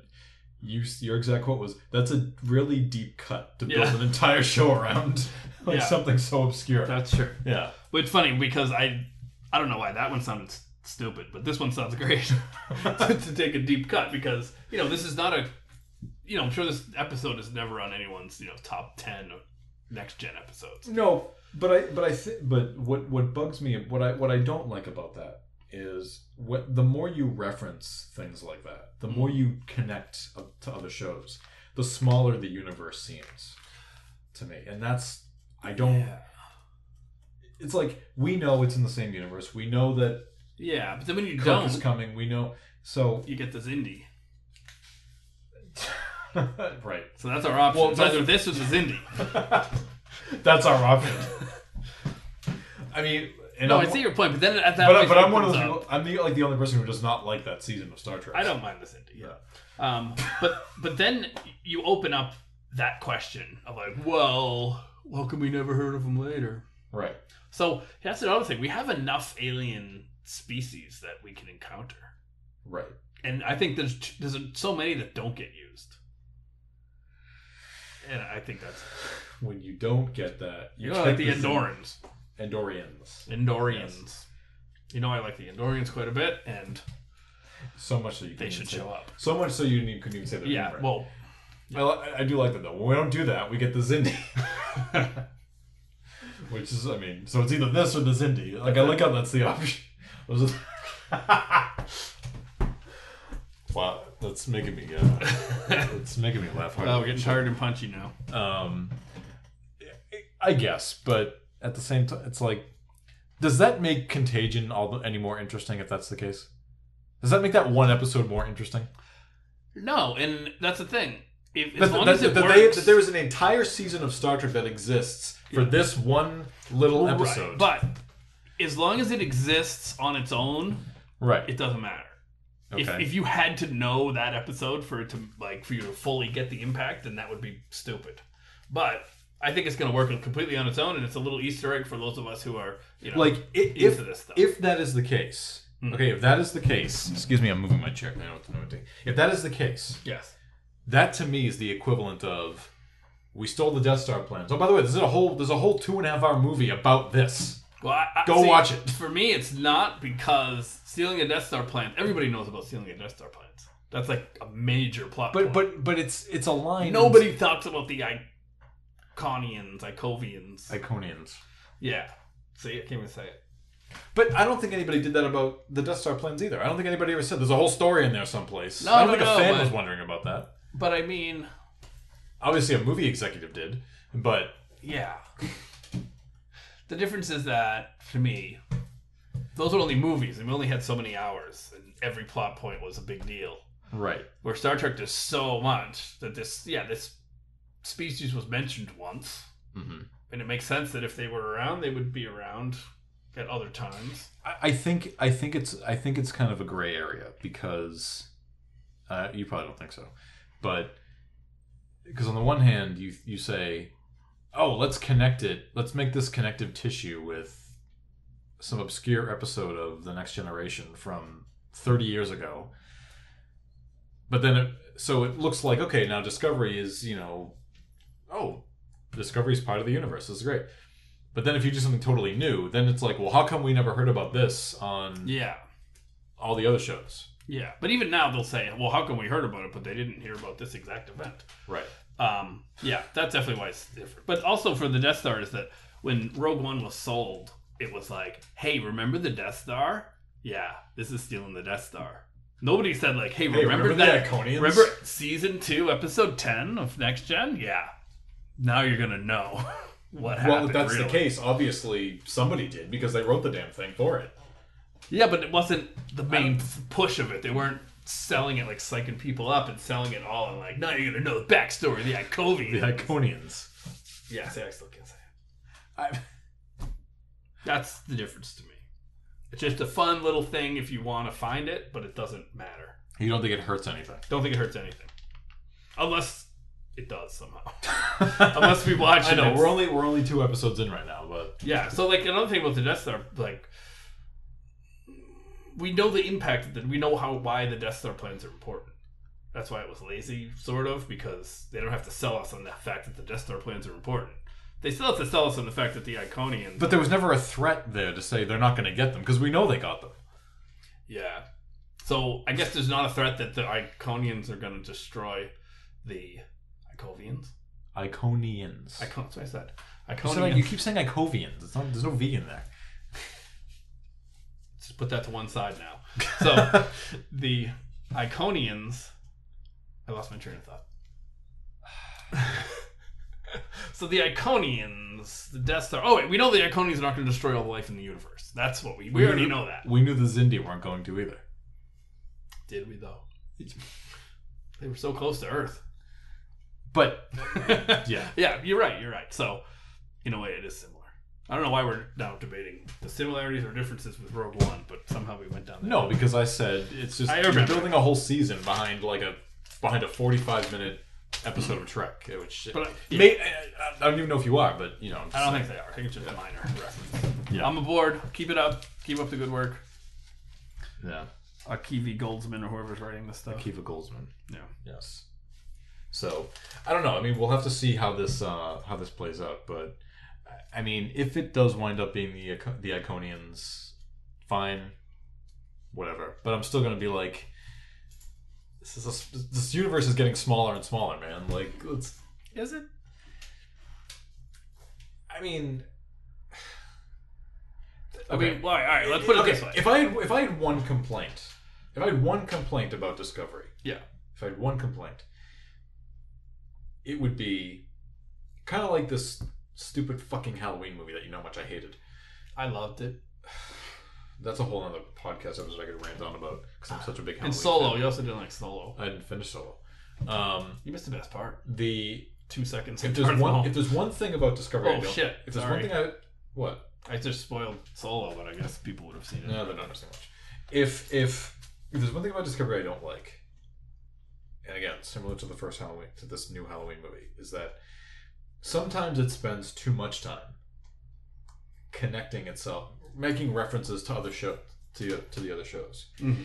S2: You, your exact quote was, "That's a really deep cut to build
S1: Yeah.
S2: an entire show around, like
S1: Yeah.
S2: something so obscure."
S1: That's true.
S2: yeah.
S1: But it's funny because I I don't know why that one sounded s- stupid, but this one sounds great to take a deep cut because you know this is not a you know I'm sure this episode is never on anyone's you know top ten next gen episodes.
S2: No, but I but I think but what what bugs me what I what I don't like about that is what the more you reference things like that, the more you connect to other shows, the smaller the universe seems to me, and that's I don't. It's like we know it's in the same universe. We know that
S1: yeah, but then when you
S2: Kirk
S1: don't,
S2: is coming. We know so
S1: you get this indie.
S2: right.
S1: So that's our option.
S2: Well,
S1: it's either this or the Xindi.
S2: That's our option. I mean, and
S1: No,
S2: I'm-
S1: I see your point, but then at that
S2: but,
S1: point,
S2: but I'm one of those people. I'm the like the only person who does not like that season of Star Trek.
S1: I don't mind the Xindi. Yeah. Um, but but then you open up that question of like, well, how come we never heard of them later?
S2: Right.
S1: So that's another thing. We have enough alien species that we can encounter,
S2: Right.
S1: and I think there's there's so many that don't get used, and I think that's
S2: When you don't get that,
S1: you know like the Andorans,
S2: Andorians.
S1: Andorians. You know I like the Andorians quite a bit, and
S2: So much so you
S1: they should
S2: say,
S1: show up.
S2: So much so you couldn't even say their
S1: Yeah,
S2: name right.
S1: well,
S2: I, li- I do like that though. When we don't do that, we get the Xindi. Which is, I mean, so it's either this or the Xindi. Like I like how that's the option. Wow, that's making me. Uh, it's making me laugh hard.
S1: oh, we're getting tired and punchy now.
S2: Um, I guess, but at the same time, it's like, does that make Contagion all the, any more interesting if that's the case? Does that make that one episode more interesting?
S1: No, and that's the thing. If, as
S2: That,
S1: long
S2: that-
S1: as it
S2: that
S1: works,
S2: they- there is an entire season of Star Trek that exists for
S1: Yeah.
S2: this one little
S1: Right,
S2: episode.
S1: but as long as it exists on its own,
S2: right.
S1: it doesn't matter. If,
S2: Okay.
S1: if you had to know that episode for it to like for you to fully get the impact, then that would be stupid. But I think it's going to work completely on its own, and it's a little Easter egg for those of us who are you know
S2: like i-
S1: into
S2: if
S1: this stuff.
S2: if that is the case,
S1: Hmm.
S2: okay, if that is the case, excuse me, I'm moving my chair. I know what to know what to do. If that is the case,
S1: yes,
S2: that to me is the equivalent of we stole the Death Star plans. Oh, by the way, there's a whole there's a whole two and a half hour movie about this.
S1: well, I, I,
S2: Go
S1: see,
S2: watch it.
S1: For me, it's not because stealing a Death Star plant. Everybody knows about stealing a Death Star plans. That's like a major plot.
S2: But
S1: point.
S2: but but it's it's a line.
S1: nobody talks about the Iconians, Icovians.
S2: Iconians.
S1: yeah, see, I can't even say it.
S2: But I don't think anybody did that about the Death Star plans either. I don't think anybody ever said there's a whole story in there someplace.
S1: No,
S2: I don't
S1: no,
S2: think
S1: no,
S2: a fan
S1: but-
S2: was wondering about that.
S1: But I mean,
S2: Obviously, a movie executive did, but
S1: yeah. The difference is that, to me, those were only movies, and we only had so many hours, and every plot point was a big deal.
S2: right.
S1: Where Star Trek does so much that this, yeah, this species was mentioned once,
S2: hmm
S1: and it makes sense that if they were around, they would be around at other times.
S2: I, I think I think it's I think it's kind of a gray area because uh, you probably don't think so, but because on the one hand you you say, oh let's connect it, let's make this connective tissue with some obscure episode of the Next Generation from thirty years ago, but then it, so it looks like okay now Discovery is you know oh Discovery is part of the universe this is great. But then if you do something totally new, then it's like, well, how come we never heard about this on
S1: Yeah.
S2: all the other shows?
S1: Yeah. But even now, they'll say, well, how come we heard about it, but they didn't hear about this exact event?
S2: Right.
S1: Um, yeah, that's definitely why it's different. But also for the Death Star is that when Rogue One was sold, it was like, hey, remember the Death Star? Yeah, this is stealing the Death Star. Nobody said like, hey, remember, that?
S2: Iconians?
S1: remember season two, episode ten of Next Gen? Yeah. Now you're gonna know what happened.
S2: Well, if that's
S1: really.
S2: the case, obviously somebody did because they wrote the damn thing for it.
S1: Yeah, but it wasn't the main push of it. They weren't selling it like psyching people up and selling it all and like, now you're gonna know the backstory the Icovians.
S2: The Iconians.
S1: yeah, see, I still can't say it.
S2: I,
S1: That's the difference to me. It's just a fun little thing if you want to find it, but it doesn't matter.
S2: you don't think it hurts anything?
S1: Don't think it hurts anything, unless it does somehow. Unless we watch
S2: I know we're only we're only two episodes in right now, but
S1: Yeah. So like another thing about the Death Star, like we know the impact that we know how why the Death Star plans are important. That's why it was lazy, sort of, because they don't have to sell us on the fact that the Death Star plans are important. They still have to sell us on the fact that the Iconians.
S2: but there was never a threat there to say they're not going to get them because we know they got them.
S1: yeah. So I guess there's not a threat that the Iconians are going to destroy the Icovians.
S2: Iconians.
S1: Icon. That's what I said.
S2: You, said,
S1: Iconians.
S2: you keep saying Icovians. It's not, there's no V in there.
S1: Just put that to one side now. So the Iconians. I lost my train of thought. so the Iconians, the Death Star. Oh wait, we know the Iconians are not going to destroy all the life in the universe. That's what we we already know that.
S2: We knew the Xindi weren't going to either.
S1: Did we though? They were so close to Earth.
S2: But yeah,
S1: yeah, you're right. You're right. So, in a way, it is similar. I don't know why we're now debating the similarities or differences with Rogue One, but somehow we went down. That
S2: No, because I said it's just
S1: I
S2: you're
S1: remember.
S2: building a whole season behind like a behind a 45 minute episode of Trek, eh, which
S1: But, yeah.
S2: may, I I don't even know if you are, but you know, I'm just
S1: I don't
S2: saying.
S1: think they are. I think it's just a minor reference.
S2: Yeah.
S1: I'm aboard. Keep it up. Keep up the good work.
S2: yeah,
S1: Akiva Goldsman or whoever's writing this stuff.
S2: Kiva Goldsman,
S1: Yeah.
S2: yes. So I don't know. I mean, we'll have to see how this uh, how this plays out, but I mean, if it does wind up being the Ico- the Iconians, fine, whatever. But I'm still gonna be like, this is a, this universe is getting smaller and smaller, man. Like, let's
S1: Is it?
S2: I mean,
S1: I mean, well, all right. Let's put it
S2: Okay,
S1: this way.
S2: If I had if I had one complaint, if I had one complaint about Discovery,
S1: yeah.
S2: if I had one complaint, it would be kind of like this stupid fucking Halloween movie that you know how much I hated.
S1: I loved it.
S2: That's a whole other podcast episode I could rant on about because I'm such a big Halloween
S1: And Solo.
S2: fan.
S1: You also didn't like Solo.
S2: I didn't finish Solo. Um,
S1: You missed the best part.
S2: the
S1: Two seconds.
S2: if there's one if there's one thing about Discovery, I
S1: Oh,
S2: don't-
S1: shit.
S2: If there's
S1: Sorry.
S2: one thing I what
S1: I just spoiled Solo, but I guess people would have seen it.
S2: No, they're not missing much. If if if there's one thing about Discovery I don't like, and again, similar to the first Halloween, to this new Halloween movie, is that sometimes it spends too much time connecting itself, making references to other show to to the other shows.
S1: Mm-hmm.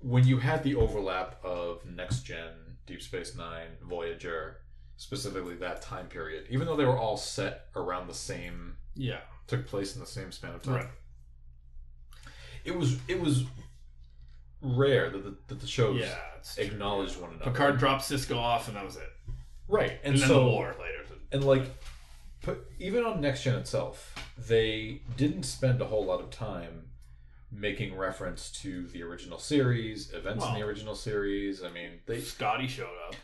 S2: When you had the overlap of Next Gen, Deep Space Nine, Voyager, specifically that time period, even though they were all set around the same,
S1: Yeah.
S2: took place in the same span of time.
S1: Right.
S2: It was it was rare that the, that the shows
S1: Yeah.
S2: Acknowledged one another.
S1: Picard dropped Sisko off, and that was it.
S2: right, and,
S1: And, then
S2: so
S1: the war later.
S2: and like, even on Next Gen itself, they didn't spend a whole lot of time making reference to the original series, events in the original series. I mean, they
S1: Scotty showed up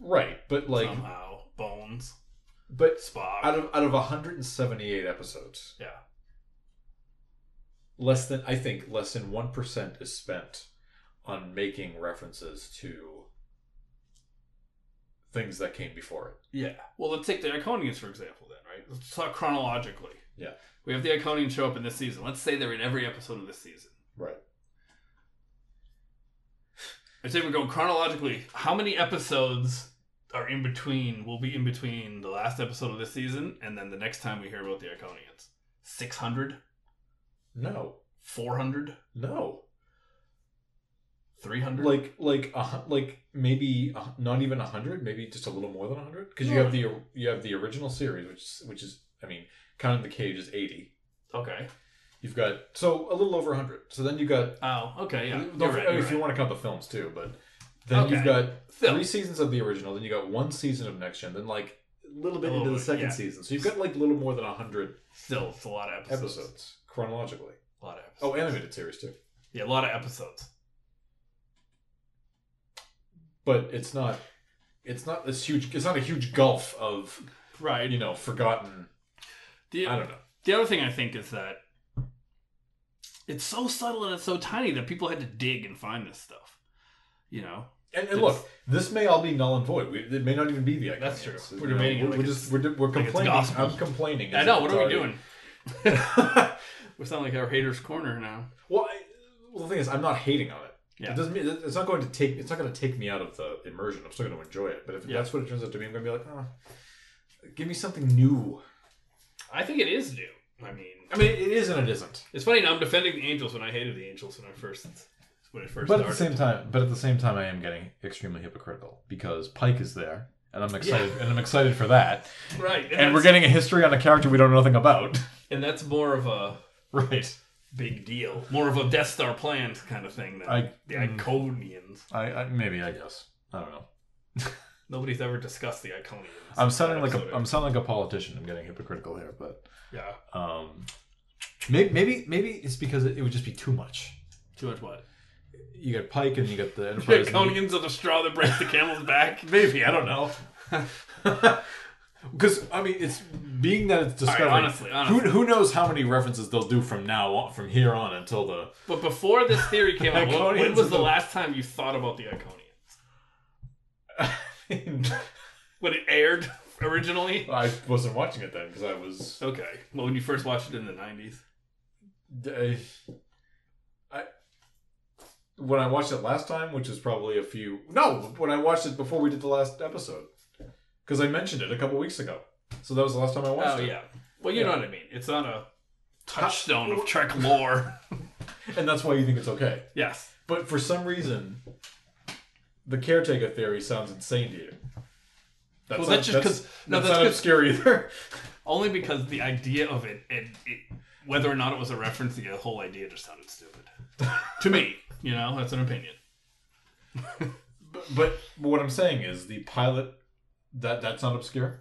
S2: right, but like,
S1: somehow. Bones,
S2: but
S1: Spock.
S2: out of out of 178 episodes,
S1: yeah.
S2: less than I think less than one percent is spent on making references to things that came before it.
S1: Yeah. Well, let's take the Iconians for example, then, right? Let's talk chronologically.
S2: Yeah.
S1: We have the Iconians show up in this season. Let's say they're in every episode of this season.
S2: Right.
S1: I say we're going chronologically. How many episodes are in between? Will be in between the last episode of this season and then the next time we hear about the Iconians. 600?
S2: No.
S1: 400?
S2: No.
S1: 300?
S2: Like like a, hu- like maybe a, not even a hundred, maybe just a little more than a hundred, because you have the you have the original series, which is- which is I mean, counting the cage is eighty.
S1: okay.
S2: You've got so a little over a hundred. So then you've got
S1: Oh, okay, yeah.
S2: don't
S1: You're right, you're
S2: if you want to count the films too, but then
S1: Okay.
S2: you've got
S1: Still,
S2: three seasons of the original, then you got one season of Next Gen, then like a little bit
S1: A
S2: into
S1: little
S2: the
S1: bit,
S2: second
S1: yeah.
S2: season. So you've got like a little more than a hundred
S1: still, it's a lot of episodes.
S2: episodes chronologically.
S1: A lot of episodes.
S2: Oh, animated series too.
S1: yeah, a lot of episodes.
S2: But it's not it's not this huge it's not a huge gulf of
S1: Right.
S2: you know, forgotten
S1: The,
S2: I don't know.
S1: the other thing I think is that it's so subtle and it's so tiny that people had to dig and find this stuff. You know?
S2: And, and look, this may all be null and void. We, it may not even be the Iconians.
S1: That's true.
S2: You
S1: We're debating
S2: We're,
S1: like
S2: we're just we're, we're complaining.
S1: gospel.
S2: I'm complaining.
S1: I know. What are we doing? We sound like our haters' corner now.
S2: well, I, well, the thing is, I'm not hating on it.
S1: Yeah.
S2: It doesn't mean it's not going to take it's not going to take me out of the immersion. I'm still going to enjoy it. But if
S1: Yeah.
S2: that's what it turns out to be, I'm going to be like, oh, give me something new.
S1: I think it is new. I mean,
S2: I mean, it is and it isn't.
S1: it's funny now. I'm defending the Angels when I hated the Angels when I first when it first
S2: But at the same time, but at the same time, I am getting extremely hypocritical because Pike is there, and I'm excited, and I'm excited for that.
S1: right,
S2: And we're getting a history on a character we don't know nothing about.
S1: and that's more of a
S2: right.
S1: Big deal, more of a Death Star planned kind of thing than
S2: I,
S1: the
S2: mm,
S1: Iconians.
S2: I, I maybe I guess I don't know.
S1: Nobody's ever discussed the Iconians.
S2: I'm sounding like a
S1: Episode.
S2: I'm sounding like a politician. I'm getting hypocritical here, but
S1: yeah.
S2: um, maybe maybe maybe it's because it, it would just be too much.
S1: Too much what?
S2: You got Pike and you got the
S1: The
S2: Enterprise. and you-
S1: Iconians are the straw that breaks the camel's back.
S2: maybe I don't know. Because I mean, it's being that it's
S1: All right,
S2: discovered.
S1: honestly, honestly.
S2: who who knows how many references they'll do from now on, from here on until the.
S1: But before this theory came out, when, when was the last time you thought about the Iconians?
S2: I
S1: When it aired originally?
S2: I wasn't watching it then because I was.
S1: Okay. Well, when you first watched it in the 90s.
S2: I, I when I watched it last time, which is probably a few. No, when I watched it before we did the last episode, because I mentioned it a couple weeks ago. So that was the last time I watched
S1: Oh,
S2: it.
S1: yeah. Well, you
S2: Yeah.
S1: know what I mean. It's not a touchstone of Trek lore.
S2: and that's why you think it's okay.
S1: yes.
S2: But for some reason, the caretaker theory sounds insane to you. That's
S1: Well, that's just 'cause- no,
S2: that's
S1: that's
S2: not
S1: 'cause-
S2: obscure either.
S1: Only because the idea of it, and it, whether or not it was a reference, the whole idea just sounded stupid. to me, you know, that's an opinion.
S2: but, but what I'm saying is the pilot that that's not obscure.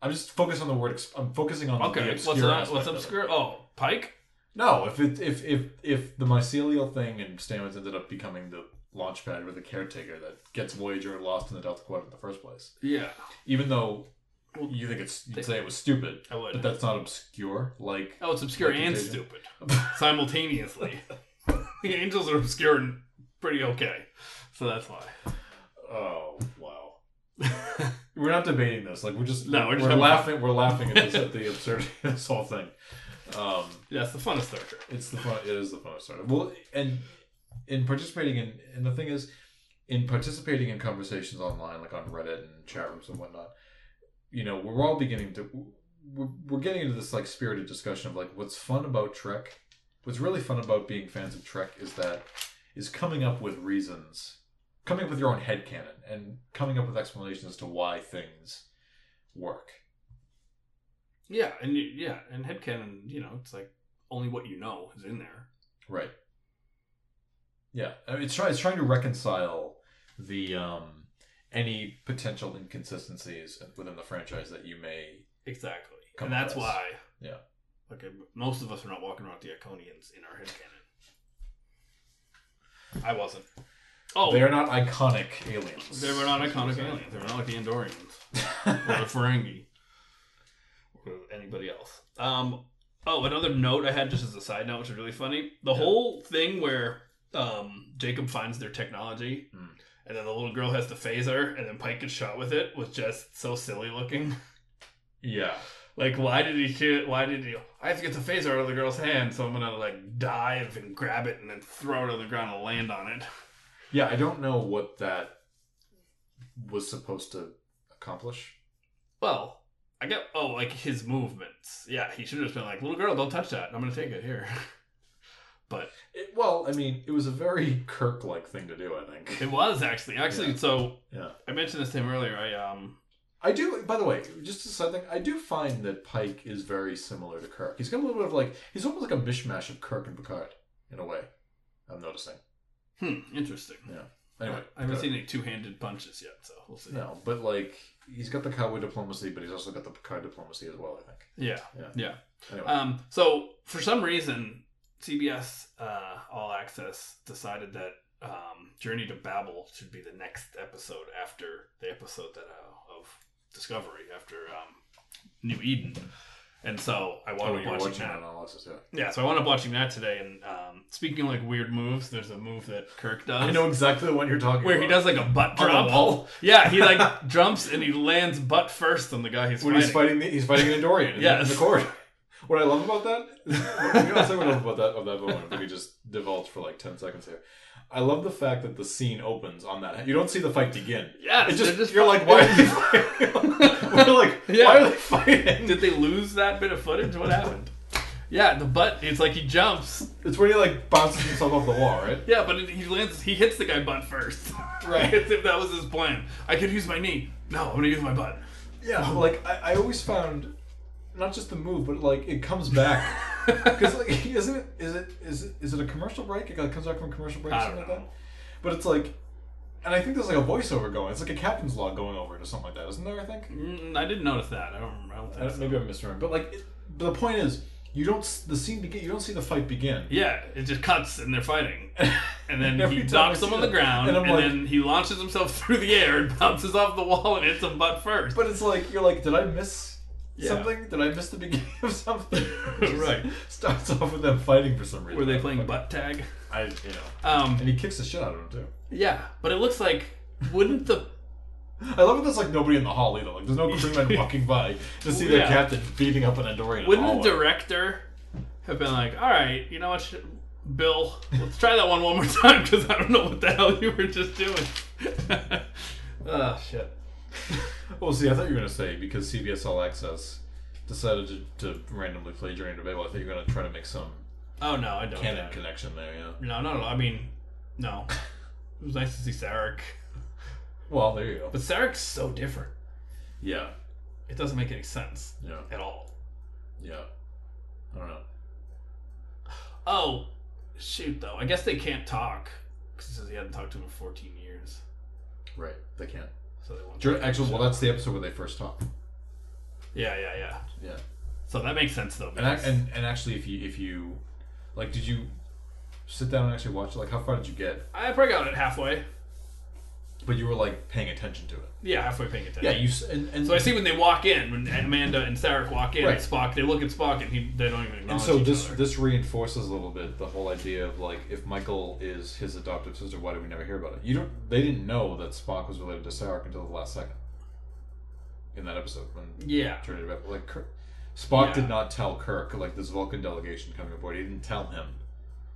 S2: I'm just focused on the word. I'm focusing on the
S1: Okay.
S2: obscure.
S1: What's, that, what's obscure? Oh, Pike?
S2: No, if it if if if the mycelial thing and Stamets ended up becoming the launch pad with the caretaker that gets Voyager lost in the Delta Quadrant in the first place,
S1: Yeah.
S2: even though
S1: Well,
S2: you think it's you'd
S1: they-
S2: say it was stupid,
S1: I would.
S2: but that's not obscure. Like
S1: Oh, it's obscure
S2: Like
S1: and
S2: Contagion.
S1: stupid simultaneously. the Angels are obscure and pretty okay, so that's why.
S2: oh we're not debating this. Like we're just
S1: No, we're
S2: we're,
S1: just having
S2: laughing. We're laughing at, this, at the absurdity of this whole thing. Um,
S1: it's the fun of Star Trek.
S2: it's the fun. It is the fun of Star Trek. Well, and in participating in and the thing is in participating in conversations online like on reddit and chat rooms and whatnot you know we're all beginning to we're, we're getting into this like spirited discussion of like what's fun about trek what's really fun about being fans of trek is that is coming up with reasons coming up with your own head canon and coming up with explanations as to why things work
S1: Yeah, and you, yeah, and head headcanon, you know, it's like only what you know is in there.
S2: Right. Yeah, I mean, it's trying it's trying to reconcile the um any potential inconsistencies within the franchise that you may.
S1: Exactly. And that's
S2: across.
S1: why
S2: Yeah.
S1: like uh, most of us are not walking around the Iconians in our head headcanon. I wasn't. Oh,
S2: They are not iconic aliens.
S1: they were not iconic aliens. They were not like the Andorians or the Ferengi or anybody else. Um. Oh, another note I had just as a side note, which is really funny. The
S2: Yeah.
S1: whole thing where um, Jacob finds their technology,
S2: Mm.
S1: and then the little girl has the phaser, and then Pike gets shot with it, was just so silly looking.
S2: yeah.
S1: Like, why did he shoot? Why did he? I have to get the phaser out of the girl's hand, so I'm gonna like dive and grab it and then throw it on the ground and land on it.
S2: Yeah, I don't know what that was supposed to accomplish.
S1: Well, I get oh, like his movements. Yeah, he should have just been like, "Little girl, don't touch that. I'm gonna take it here." but
S2: It, well, I mean, it was a very Kirk-like thing to do. I think.
S1: it was actually, actually.
S2: Yeah.
S1: So
S2: Yeah.
S1: I mentioned this to him earlier. I um,
S2: I do. By the way, just a side thing, I do find that Pike is very similar to Kirk. He's got a little bit of like he's almost like a mishmash of Kirk and Picard in a way. I'm noticing.
S1: Hmm, interesting. Yeah.
S2: Anyway,
S1: I haven't seen any two-handed punches yet, so we'll see.
S2: No, but like he's got the cowboy diplomacy, but he's also got the Picard diplomacy as well. I think.
S1: Yeah,
S2: Yeah.
S1: yeah.
S2: Anyway,
S1: Um, so for some reason, CBS uh, All Access decided that um, Journey to Babel should be the next episode after the episode that uh, of Discovery after um, New Eden, and so I wound
S2: oh,
S1: up watching,
S2: watching
S1: that.
S2: analysis, yeah.
S1: Yeah, so I wound up watching that today. And um, speaking of like weird moves, there's a move that Kirk does.
S2: I know exactly the one you're talking
S1: Where
S2: about.
S1: Where he does like a butt drop. Yeah, he like jumps and he lands butt first on the guy he's
S2: when
S1: fighting.
S2: he's fighting. The, he's fighting an Andorian. in the-
S1: Yes.
S2: in the corridor. What I love about that, is, you know, what I love about that of that moment. Let me just divulge for like ten seconds here. I love the fact that the scene opens on that. You don't see the fight begin.
S1: Yeah,
S2: It just,
S1: just
S2: you're like, why are they fighting? We're like,
S1: Yeah.
S2: why are they fighting?
S1: Did they lose that bit of footage? What happened? Yeah, the butt. It's like he jumps.
S2: It's where he like bounces himself off the wall, right?
S1: Yeah, but he lands. He hits the guy butt first.
S2: Right.
S1: As if that was his plan. I could use my knee. No, I'm gonna use my butt.
S2: Yeah, like I, I always found not just the move, but like it comes back because like isn't it is it is it is it a commercial break? It like, comes back from a commercial break or something
S1: don't
S2: like that. But it's like, and I think there's like a voiceover going. It's like a captain's log going over it or something like that, isn't there? I think.
S1: Mm, I didn't notice that. I don't remember. I don't
S2: I
S1: think
S2: don't-
S1: so.
S2: maybe I'm misremembering. But like, it, but the point is, you don't the scene begin. You don't see the fight begin.
S1: Yeah, it just cuts and they're fighting, and then he
S2: I
S1: knocks
S2: see
S1: on the ground,
S2: and
S1: and,
S2: like-
S1: then he launches himself through the air and bounces off the wall and hits him butt first.
S2: But it's like you're like, did I miss
S1: Yeah.
S2: something? Did I miss the beginning of something?
S1: Right.
S2: Starts off with them fighting for some reason.
S1: Were they playing butt tag?
S2: I you know.
S1: Um,
S2: And he kicks the shit out of him too.
S1: yeah, but it looks like wouldn't the
S2: I love that there's like nobody in the hall either. Like there's no crewmen walking by to see their
S1: Yeah.
S2: captain beating up an Andorian.
S1: Wouldn't
S2: hallway.
S1: the director have been like, "All right, you know what, sh- Bill, let's try that one one more time because I don't know what the hell you were just doing." oh shit.
S2: Well, see, I thought you were gonna say because CBS All Access decided to, to randomly play Journey to Babel. I thought you were gonna try to make some
S1: Oh no, I don't.
S2: canon
S1: yeah.
S2: connection there. Yeah.
S1: No, no, no. I mean, no. It was nice to see Sarek,
S2: Well, there you go.
S1: but Sarek's so different.
S2: Yeah.
S1: It doesn't make any sense
S2: Yeah.
S1: at all.
S2: Yeah. I don't know.
S1: Oh, shoot! Though I guess they can't talk because he says he hadn't talked to him in 14 years,
S2: Right. They can't.
S1: So they.
S2: Actually, well, that's the episode where they first talk.
S1: yeah, yeah, yeah.
S2: Yeah.
S1: So that makes sense though.
S2: And,
S1: because-
S2: and and actually, if you if you like, did you sit down and actually watch it? Like, how far did you get?
S1: I probably got it halfway.
S2: But you were like paying attention to it.
S1: Yeah, halfway paying attention.
S2: Yeah. You s- and, and
S1: So I see when they walk in, when Amanda and Sarek walk in,
S2: Right.
S1: Spock, they look at Spock and he, they don't even acknowledge And
S2: so
S1: each
S2: this
S1: other.
S2: this reinforces a little bit the whole idea of like if Michael is his adoptive sister, why do we never hear about it? You don't. They didn't know that Spock was related to Sarek until the last second in that episode when
S1: yeah,
S2: Journey to Babel. Like Kirk, Spock
S1: Yeah.
S2: did not tell Kirk like this Vulcan delegation coming aboard. He didn't tell him.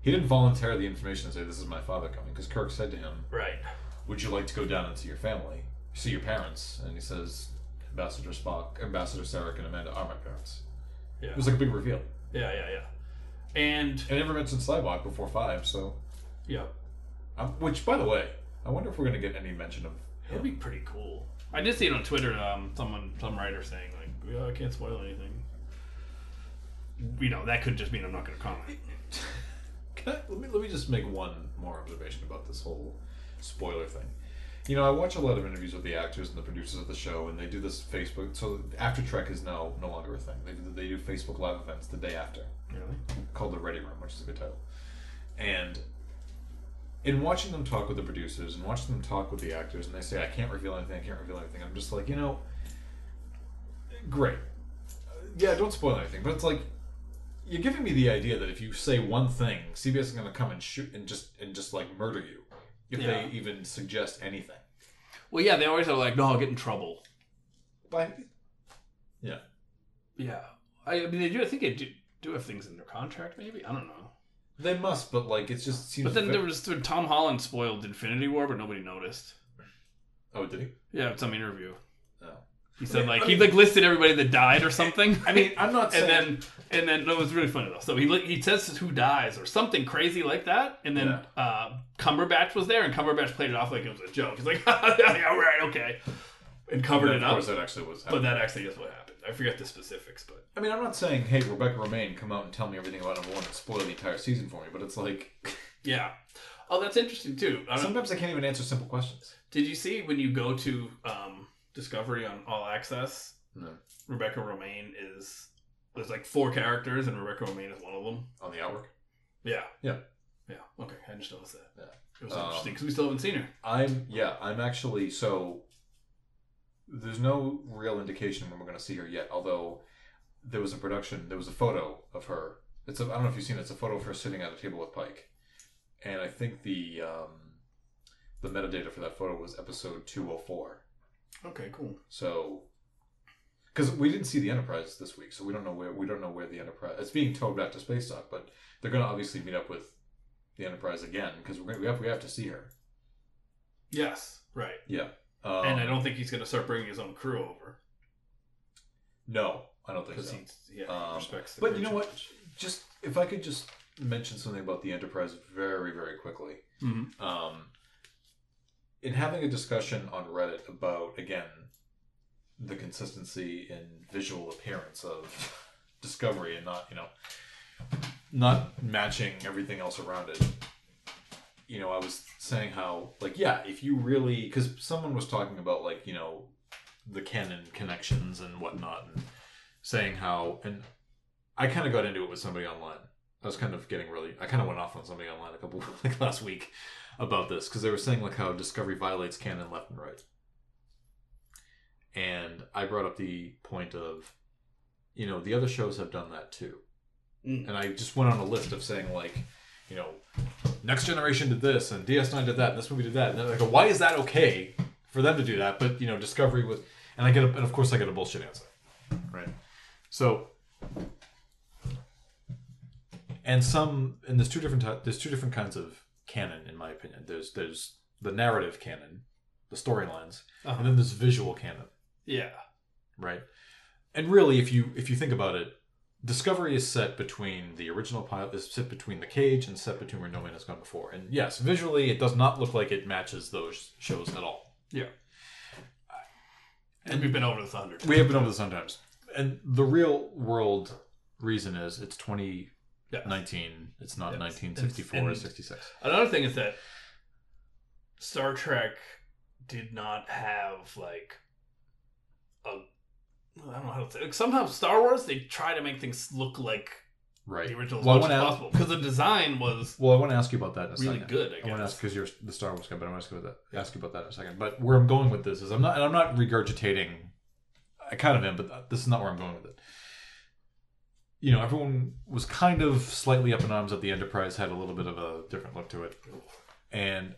S2: he didn't volunteer the information and say this is my father coming because Kirk said to him,
S1: Right.
S2: "Would you like to go down and see your family, see your parents?" And he says, "Ambassador Spock, Ambassador Sarek, and Amanda are my parents."
S1: Yeah.
S2: It was like a big reveal.
S1: Yeah, yeah, yeah. And
S2: I never mentioned Sybok before five, so
S1: yeah,
S2: um, which by the way, I wonder if we're gonna get any mention of
S1: it'd be pretty cool. I did see it on Twitter. Um, someone, some writer saying like, "Yeah, I can't spoil anything." You know, that could just mean I'm not going to comment.
S2: Can I, let me let me just make one more observation about this whole spoiler thing. You know, I watch a lot of interviews with the actors and the producers of the show, and they do this Facebook. So After Trek is now no longer a thing. They do, they do Facebook Live events the day after,
S1: Really?
S2: called the Ready Room, which is a good title. And in watching them talk with the producers and watching them talk with the actors, and they say, "I can't reveal anything. I can't reveal anything." I'm just like, you know, great. Yeah, don't spoil anything, but it's like you're giving me the idea that if you say one thing, CBS is going to come and shoot and just and just like murder you if
S1: Yeah.
S2: they even suggest anything.
S1: Well, yeah, they always are like, "No, I'll get in trouble."
S2: But yeah,
S1: Yeah, I, I mean, they do. I think they do, do have things in their contract. Maybe I don't know.
S2: they must, but like it just seems.
S1: But then
S2: ve-
S1: there was when Tom Holland spoiled Infinity War, but nobody noticed.
S2: oh, did he?
S1: Yeah, some interview,
S2: No.
S1: He said like
S2: I
S1: he like listed everybody that died or something.
S2: I mean, I'm not saying.
S1: and then and then no, it was really funny though. So he he says who dies or something crazy like that, and then uh, Cumberbatch was there, and Cumberbatch played it off like it was a joke. He's like, yeah, right, okay, and covered
S2: of
S1: it up.
S2: course, that actually was.
S1: But that actually is what happened. I forget the specifics, but
S2: I mean, I'm not saying, hey, Rebecca Romijn, come out and tell me everything about number one and spoil the entire season for me. But it's like
S1: yeah. Oh, that's interesting too. I
S2: sometimes I can't even answer simple questions.
S1: did you see when you go to um, Discovery on All Access?
S2: No.
S1: Rebecca Romijn is there's like four characters, and Rebecca Romijn is one of them.
S2: On the outwork.
S1: Yeah.
S2: Yeah.
S1: Yeah. Okay, I just noticed that.
S2: Yeah.
S1: It was
S2: Um,
S1: interesting because we still haven't seen her.
S2: I'm yeah, I'm actually so there's no real indication when we're going to see her yet. Although there was a production, there was a photo of her. It's a, I don't know if you've seen it. It's a photo of her sitting at a table with Pike, and I think the um, the metadata for that photo was episode two hundred four.
S1: Okay, cool.
S2: So because we didn't see the Enterprise this week, so we don't know where we don't know where the Enterprise. It's being towed back to space dock, but they're going to obviously meet up with the Enterprise again because we're gonna, we have we have to see her.
S1: Yes, right.
S2: Yeah. Um,
S1: and I don't think he's going to start bringing his own crew over
S2: No, I don't think so.
S1: he yeah,
S2: Um,
S1: respects. The
S2: but you know what? Just if I could just mention something about the Enterprise very, very quickly.
S1: Mhm.
S2: Um, in having a discussion on Reddit about again the consistency in visual appearance of Discovery and not you know not matching everything else around it. You know, I was saying how like yeah, if you really because someone was talking about like you know the canon connections and whatnot and saying how and I kind of got into it with somebody online. I was kind of getting really I kind of went off on somebody online a couple like last week about this because they were saying like how Discovery violates canon left and right. And I brought up the point of you know, the other shows have done that too.
S1: Mm.
S2: And I just went on a list of saying like, you know, Next Generation did this and DS9 did that and this movie did that. And go, why is that okay for them to do that? But you know, Discovery was and I get a, and of course I get a bullshit answer. Right. So and some and there's two different there's two different kinds of canon in my opinion. There's there's the narrative canon, the storylines,
S1: Uh-huh.
S2: and then there's visual canon,
S1: Yeah.
S2: right? And really, if you if you think about it, Discovery is set between the original pilot is set between the cage and set between where No Man Has Gone Before. And yes, visually, it does not look like it matches those shows at all.
S1: Yeah. And we've been over this a hundred.
S2: We have been over this sometimes. And the real world reason is it's 2019.
S1: Yeah.
S2: It's not
S1: Yes.
S2: 1964 or
S1: And-
S2: 66.
S1: Another thing is that Star Trek did not have like a I don't know how to say. Like, somehow Star Wars they try to make things look like
S2: Right.
S1: the original as
S2: Well, I
S1: much as
S2: wanna-
S1: possible because the design was
S2: Well, I want to ask you about that in a
S1: really
S2: second.
S1: good. I
S2: I want to ask because you're the Star Wars guy, but I want to ask you about that. Ask you about that in a second. But where I'm going with this is I'm not, and I'm not regurgitating. I kind of am, but this is not where I'm going with it. You know, everyone was kind of slightly up in arms that the Enterprise had a little bit of a different look to it, and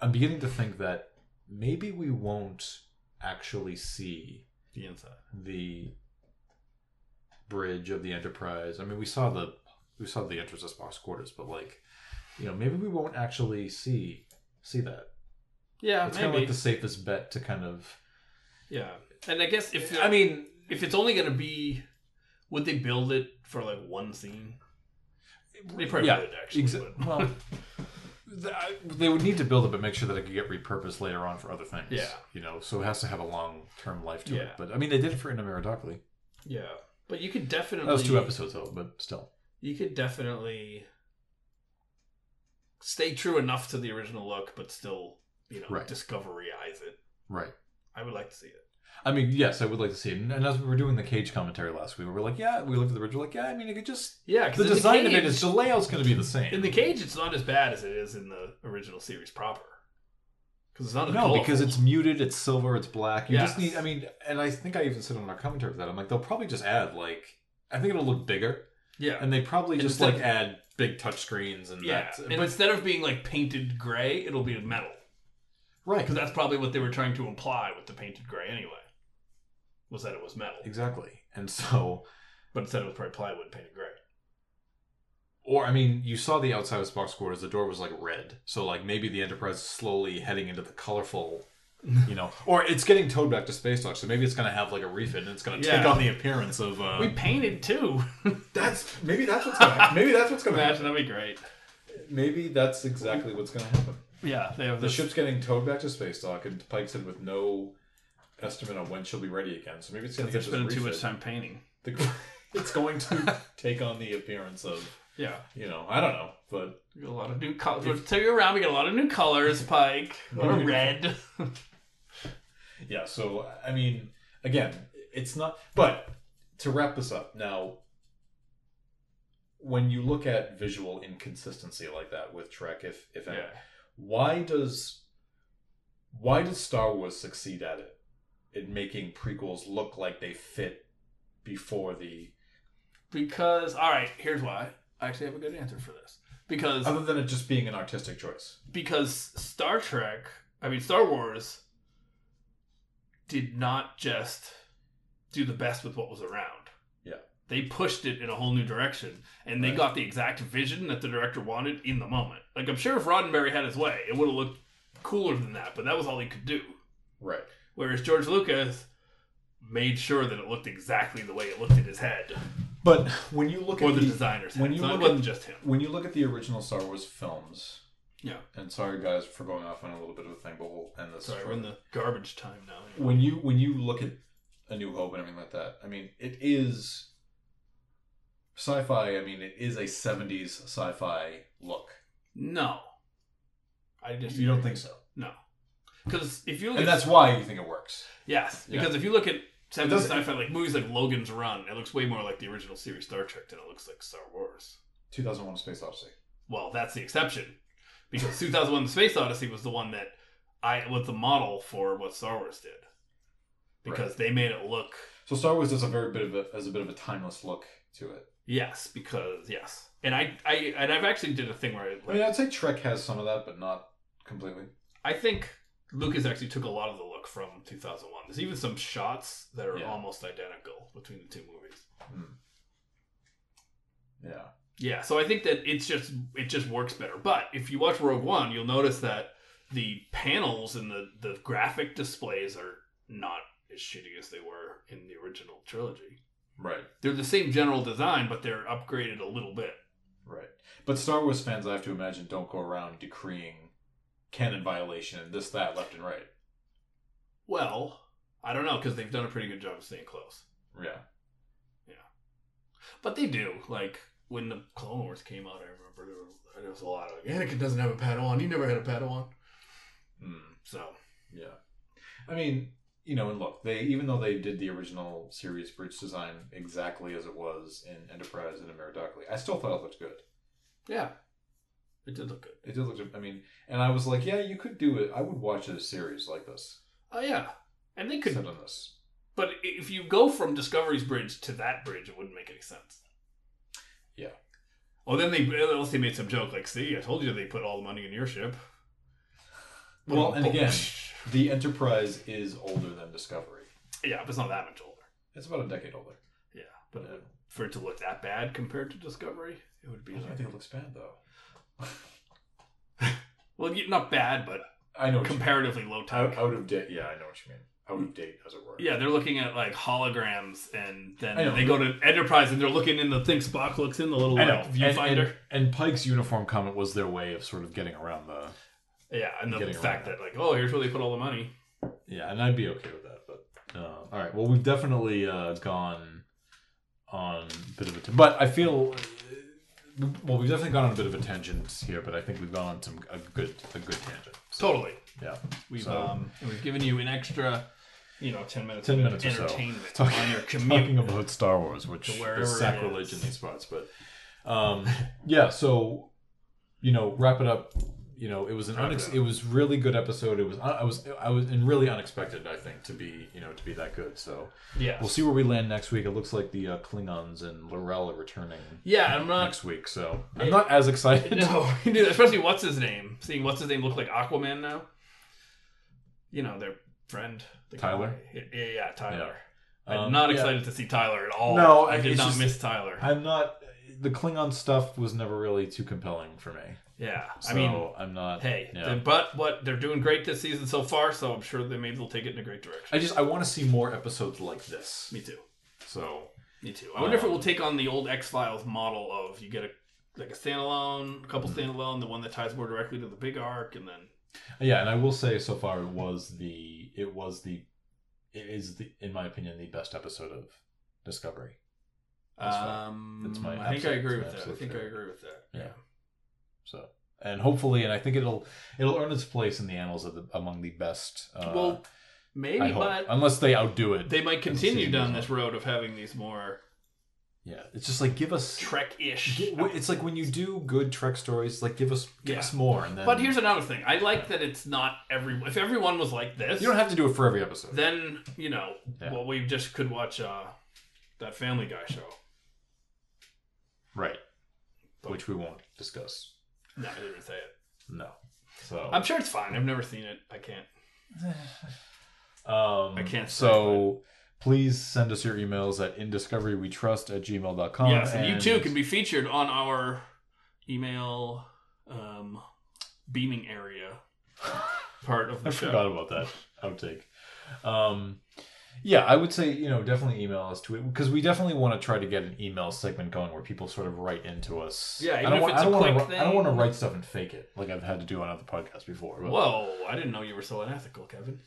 S2: I'm beginning to think that maybe we won't actually see
S1: the inside.
S2: the bridge of the Enterprise. I mean, we saw the we saw the entrance of Spock's quarters, but like you know, maybe we won't actually see see that.
S1: Yeah,
S2: It's kind of like the safest bet to kind of.
S1: Yeah, and I guess if
S2: I mean,
S1: if it's only gonna be, would they build it for like one scene? They probably
S2: yeah,
S1: would actually.
S2: exa-
S1: but-
S2: well, they would need to build it, but make sure that it could get repurposed later on for other things.
S1: Yeah.
S2: you know, so it has to have a long term life to
S1: Yeah.
S2: it. But I mean, they did it for In Darkly.
S1: yeah, but you could definitely.
S2: That was two episodes though, but still.
S1: You could definitely stay true enough to the original look, but still, you know,
S2: Right.
S1: discoveryize it.
S2: Right.
S1: I would like to see it.
S2: I mean, yes, I would like to see it. And as we were doing the cage commentary last week, we were like, yeah, we looked at the original, like, yeah, I mean, it could just
S1: Yeah,
S2: the design of it
S1: cage,
S2: is the layout's going to be the same.
S1: in the cage. It's not as bad as it is in the original series proper. Because it's not as
S2: no,
S1: colorful.
S2: because it's muted, it's silver, it's black. You just
S1: Yes.
S2: need. I mean, and I think I even said on our commentary for that. I'm like, they'll probably just add like, I think it'll look bigger,
S1: yeah,
S2: and they probably just
S1: instead
S2: like add big touch screens and
S1: yeah.
S2: that.
S1: And
S2: But,
S1: instead of being like painted gray, it'll be metal.
S2: Right,
S1: Because that's probably what they were trying to imply with the painted gray anyway. Was that it was metal,
S2: exactly. And so,
S1: but instead it was probably plywood painted gray.
S2: or I mean, you saw the outside of Spock's quarters. The door was like red, so like maybe the Enterprise is slowly heading into the colorful. You know, or it's getting towed back to space dock, so maybe it's going to have like a refit, and it's going to take on the appearance of. Uh,
S1: we painted too.
S2: that's maybe that's what's going to maybe that's what's going to
S1: Imagine
S2: happen.
S1: that'd be great.
S2: Maybe that's exactly what's going to happen.
S1: Yeah, they have
S2: The
S1: this.
S2: ship's getting towed back to space dock, and Pike said with no estimate on when she'll be ready again. So maybe it's going to get
S1: spending too much time painting.
S2: The- it's going to take on the appearance of
S1: Yeah,
S2: you know I don't know, but
S1: we got a lot of new colors. Take you around. We get a lot of new colors, Pike. A lot of red.
S2: yeah. So I mean, again, it's not. But to wrap this up now. When you look at visual inconsistency like that with Trek, if if any,
S1: yeah.
S2: Why does why does Star Wars succeed at it in making prequels look like they fit before the
S1: Because all right, here's why. I actually have a good answer for this. Because
S2: other than it just being an artistic choice.
S1: because Star Trek, I mean Star Wars, did not just do the best with what was around.
S2: Yeah.
S1: They pushed it in a whole new direction, and they
S2: Right.
S1: got the exact vision that the director wanted in the moment. Like I'm sure if Roddenberry had his way, it would have looked cooler than that, but that was all he could do.
S2: Right.
S1: Whereas George Lucas made sure that it looked exactly the way it looked in his head,
S2: But when you look
S1: or
S2: at
S1: the
S2: the,
S1: designer's
S2: when you
S1: so
S2: look at-
S1: just him.
S2: when you look at the original Star Wars films,
S1: Yeah.
S2: and sorry guys for going off on a little bit of a thing, but we'll end this.
S1: Sorry, we're in the garbage time now. anyway.
S2: when you when you look at A New Hope and everything like that, I mean, it is sci-fi. I mean, it is a '70s sci-fi look.
S1: No, I just
S2: You don't think so?
S1: no, because if you look
S2: And
S1: at
S2: that's why you think it works.
S1: yes,
S2: Yeah.
S1: because if you look at seventies sci-fi like movies like Logan's Run, it looks way more like the original series Star Trek than it looks like Star Wars.
S2: 2001: Space Odyssey.
S1: Well, that's the exception because 2001: The Space Odyssey was the one that I was the model for what Star Wars did because they made it look
S2: So Star Wars does a very bit of a as a bit of a timeless look to it.
S1: yes because yes, and I I and I've actually did a thing where I,
S2: I mean, I'd say Trek has some of that, but not completely.
S1: I think Lucas actually took a lot of the look from 2001. There's even some shots that are
S2: Yeah.
S1: almost identical between the two movies. Hmm.
S2: Yeah.
S1: Yeah, so I think that it's just it just works better. But if you watch Rogue One, you'll notice that the panels and the the graphic displays are not as shitty as they were in the original trilogy.
S2: Right.
S1: They're the same general design, but they're upgraded a little bit.
S2: Right. But Star Wars fans, I have to imagine, don't go around decreeing canon violation and this, that, left and right.
S1: Well, I don't know because they've done a pretty good job of staying close.
S2: Yeah. Yeah.
S1: But they do. Like when the Clone Wars came out, I remember there was, there was a lot of Anakin doesn't have a Padawan. He never had a Padawan.
S2: Mm.
S1: So
S2: Yeah. I mean, you know, and look, they even though they did the original series bridge design exactly as it was in Enterprise and a Mirror Darkly, I still thought it looked good.
S1: yeah, it did look good.
S2: It did look. I mean, and I was like, yeah, you could do it. I would watch a series like this.
S1: Oh yeah, and they could.
S2: Set on this.
S1: But if you go from Discovery's bridge to that bridge, it wouldn't make any sense.
S2: Yeah.
S1: Well, then they unless they made some joke like, "See, I told you they put all the money in your ship."
S2: Well, and again, the Enterprise is older than Discovery.
S1: yeah, but it's not that much older.
S2: It's about a decade older.
S1: Yeah, but uh, for it to look that bad compared to Discovery, it would be
S2: I don't
S1: like
S2: think it looks bad though.
S1: Well, not bad, but
S2: I know
S1: comparatively low tech.
S2: out, out of date. Yeah, I know what you mean. Out of date, as it were.
S1: Yeah, they're looking at like holograms, and then they go to Enterprise, and they're looking in the thing Spock looks in the little like,
S2: And,
S1: viewfinder.
S2: and, and Pike's uniform comment was their way of sort of getting around the.
S1: Yeah, and the fact
S2: around
S1: that like, oh, here's where they put all the money.
S2: Yeah, and I'd be okay with that. But uh, all right, well, we've definitely uh, gone on a bit of a. T- but I feel. uh, Well, we've definitely gone on a bit of a tangent here, but I think we've gone on some a good a good tangent. So,
S1: Totally.
S2: Yeah.
S1: We've
S2: So-
S1: um, and we've given you an extra, you know, ten minutes.
S2: 10
S1: of
S2: minutes or so.
S1: entertainment
S2: Talking-
S1: on your commute.
S2: Talking about Star Wars, which
S1: To
S2: is sacrilege
S1: is.
S2: in these spots, but um, yeah. So you know, wrap it up. You know, it was an unex- it was really good episode. It was I was I was and really unexpected. I think to be you know to be that good. So
S1: yeah.
S2: we'll see where we land next week. It looks like the uh, Klingons and L'Rell are returning
S1: Yeah, I'm not.
S2: next week. So I'm not as excited.
S1: No, dude, especially what's his name. Seeing what's his name look like Aquaman now. You know their friend the
S2: Tyler?
S1: guy. Yeah, yeah, Tyler.
S2: Yeah.
S1: I'm
S2: Um,
S1: not
S2: yeah.
S1: excited to see Tyler at all.
S2: No,
S1: I did not
S2: just-
S1: miss Tyler.
S2: I'm not. The Klingon stuff was never really too compelling for me.
S1: Yeah,
S2: So
S1: I mean,
S2: I'm not.
S1: hey,
S2: yeah.
S1: but what they're doing great this season so far, so I'm sure they maybe they'll take it in a great direction.
S2: I just I want to see more episodes like this.
S1: Me too.
S2: So
S1: Me too. I wonder if it will take on the old X Files model of you get a like a standalone, a couple standalone, the one that ties more directly to the big arc, and then
S2: yeah, and I will say so far it was the it was the it is the in my opinion the best episode of Discovery.
S1: Um,
S2: That's my
S1: I think I agree with that. I think I agree with that.
S2: Yeah. So and hopefully, and I think it'll it'll earn its place in the annals of the among the best. Uh,
S1: well, maybe, but
S2: unless they outdo it.
S1: they might continue down this road of having these more
S2: Yeah, it's just like give us.
S1: Trek-ish.
S2: It's like when you do good Trek stories, like give us give
S1: Yeah.
S2: us more, and then.
S1: But here's another thing. I like that it's not every. If everyone was like this,
S2: you don't have to do it for every episode.
S1: then you know,
S2: Yeah.
S1: well, we just could watch uh, that Family Guy show.
S2: right. Which we won't discuss.
S1: No, I didn't even say it.
S2: No. So
S1: I'm sure it's fine. I've never seen it. I can't.
S2: Um,
S1: I can't
S2: So please send us your emails at indiscoverywetrust at gmail.com.
S1: yes, and, you too can be featured on our email um, beaming area part of the
S2: I
S1: show.
S2: forgot about that outtake. Um, yeah, I would say you know definitely email us to it because we definitely want to try to get an email segment going where people sort of write into us.
S1: Yeah,
S2: I
S1: even
S2: don't
S1: if
S2: want.
S1: it's
S2: I don't
S1: a
S2: want
S1: quick
S2: to. I don't want to write stuff and fake it like I've had to do on other podcasts before. But
S1: Whoa! I didn't know you were so unethical, Kevin.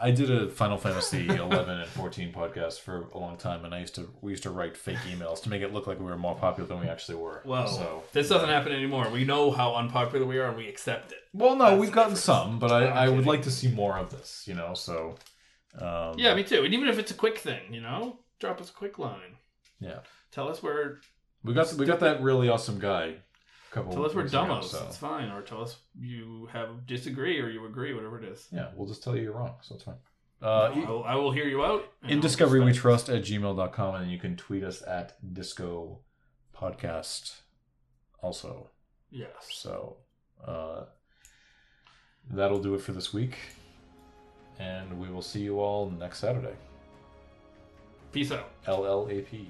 S2: I did a Final Fantasy 11 and 14 podcast for a long time, and I used to we used to write fake emails to make it look like we were more popular than we actually were.
S1: Well,
S2: so
S1: this doesn't happen anymore. We know how unpopular we are, and we accept it.
S2: Well, no,
S1: That's
S2: we've gotten
S1: difference.
S2: some, but I,
S1: I'm
S2: would like to see more of this, you know. So, um,
S1: Yeah, me too. And even if it's a quick thing, you know, drop us a quick line.
S2: yeah,
S1: Tell us where.
S2: we got we got that really awesome guy. Couple.
S1: Tell us we're dumbos.
S2: so-
S1: It's fine. Or tell us you have disagree or you agree, whatever it is.
S2: Yeah, we'll just tell you you're wrong, so it's fine. Uh,
S1: I, will, I will hear you out.
S2: in
S1: I'll
S2: discovery we trust at gmail.com and you can tweet us at disco podcast also
S1: Yes.
S2: so uh, that'll do it for this week and we will see you all next Saturday.
S1: Peace out.
S2: LLAP.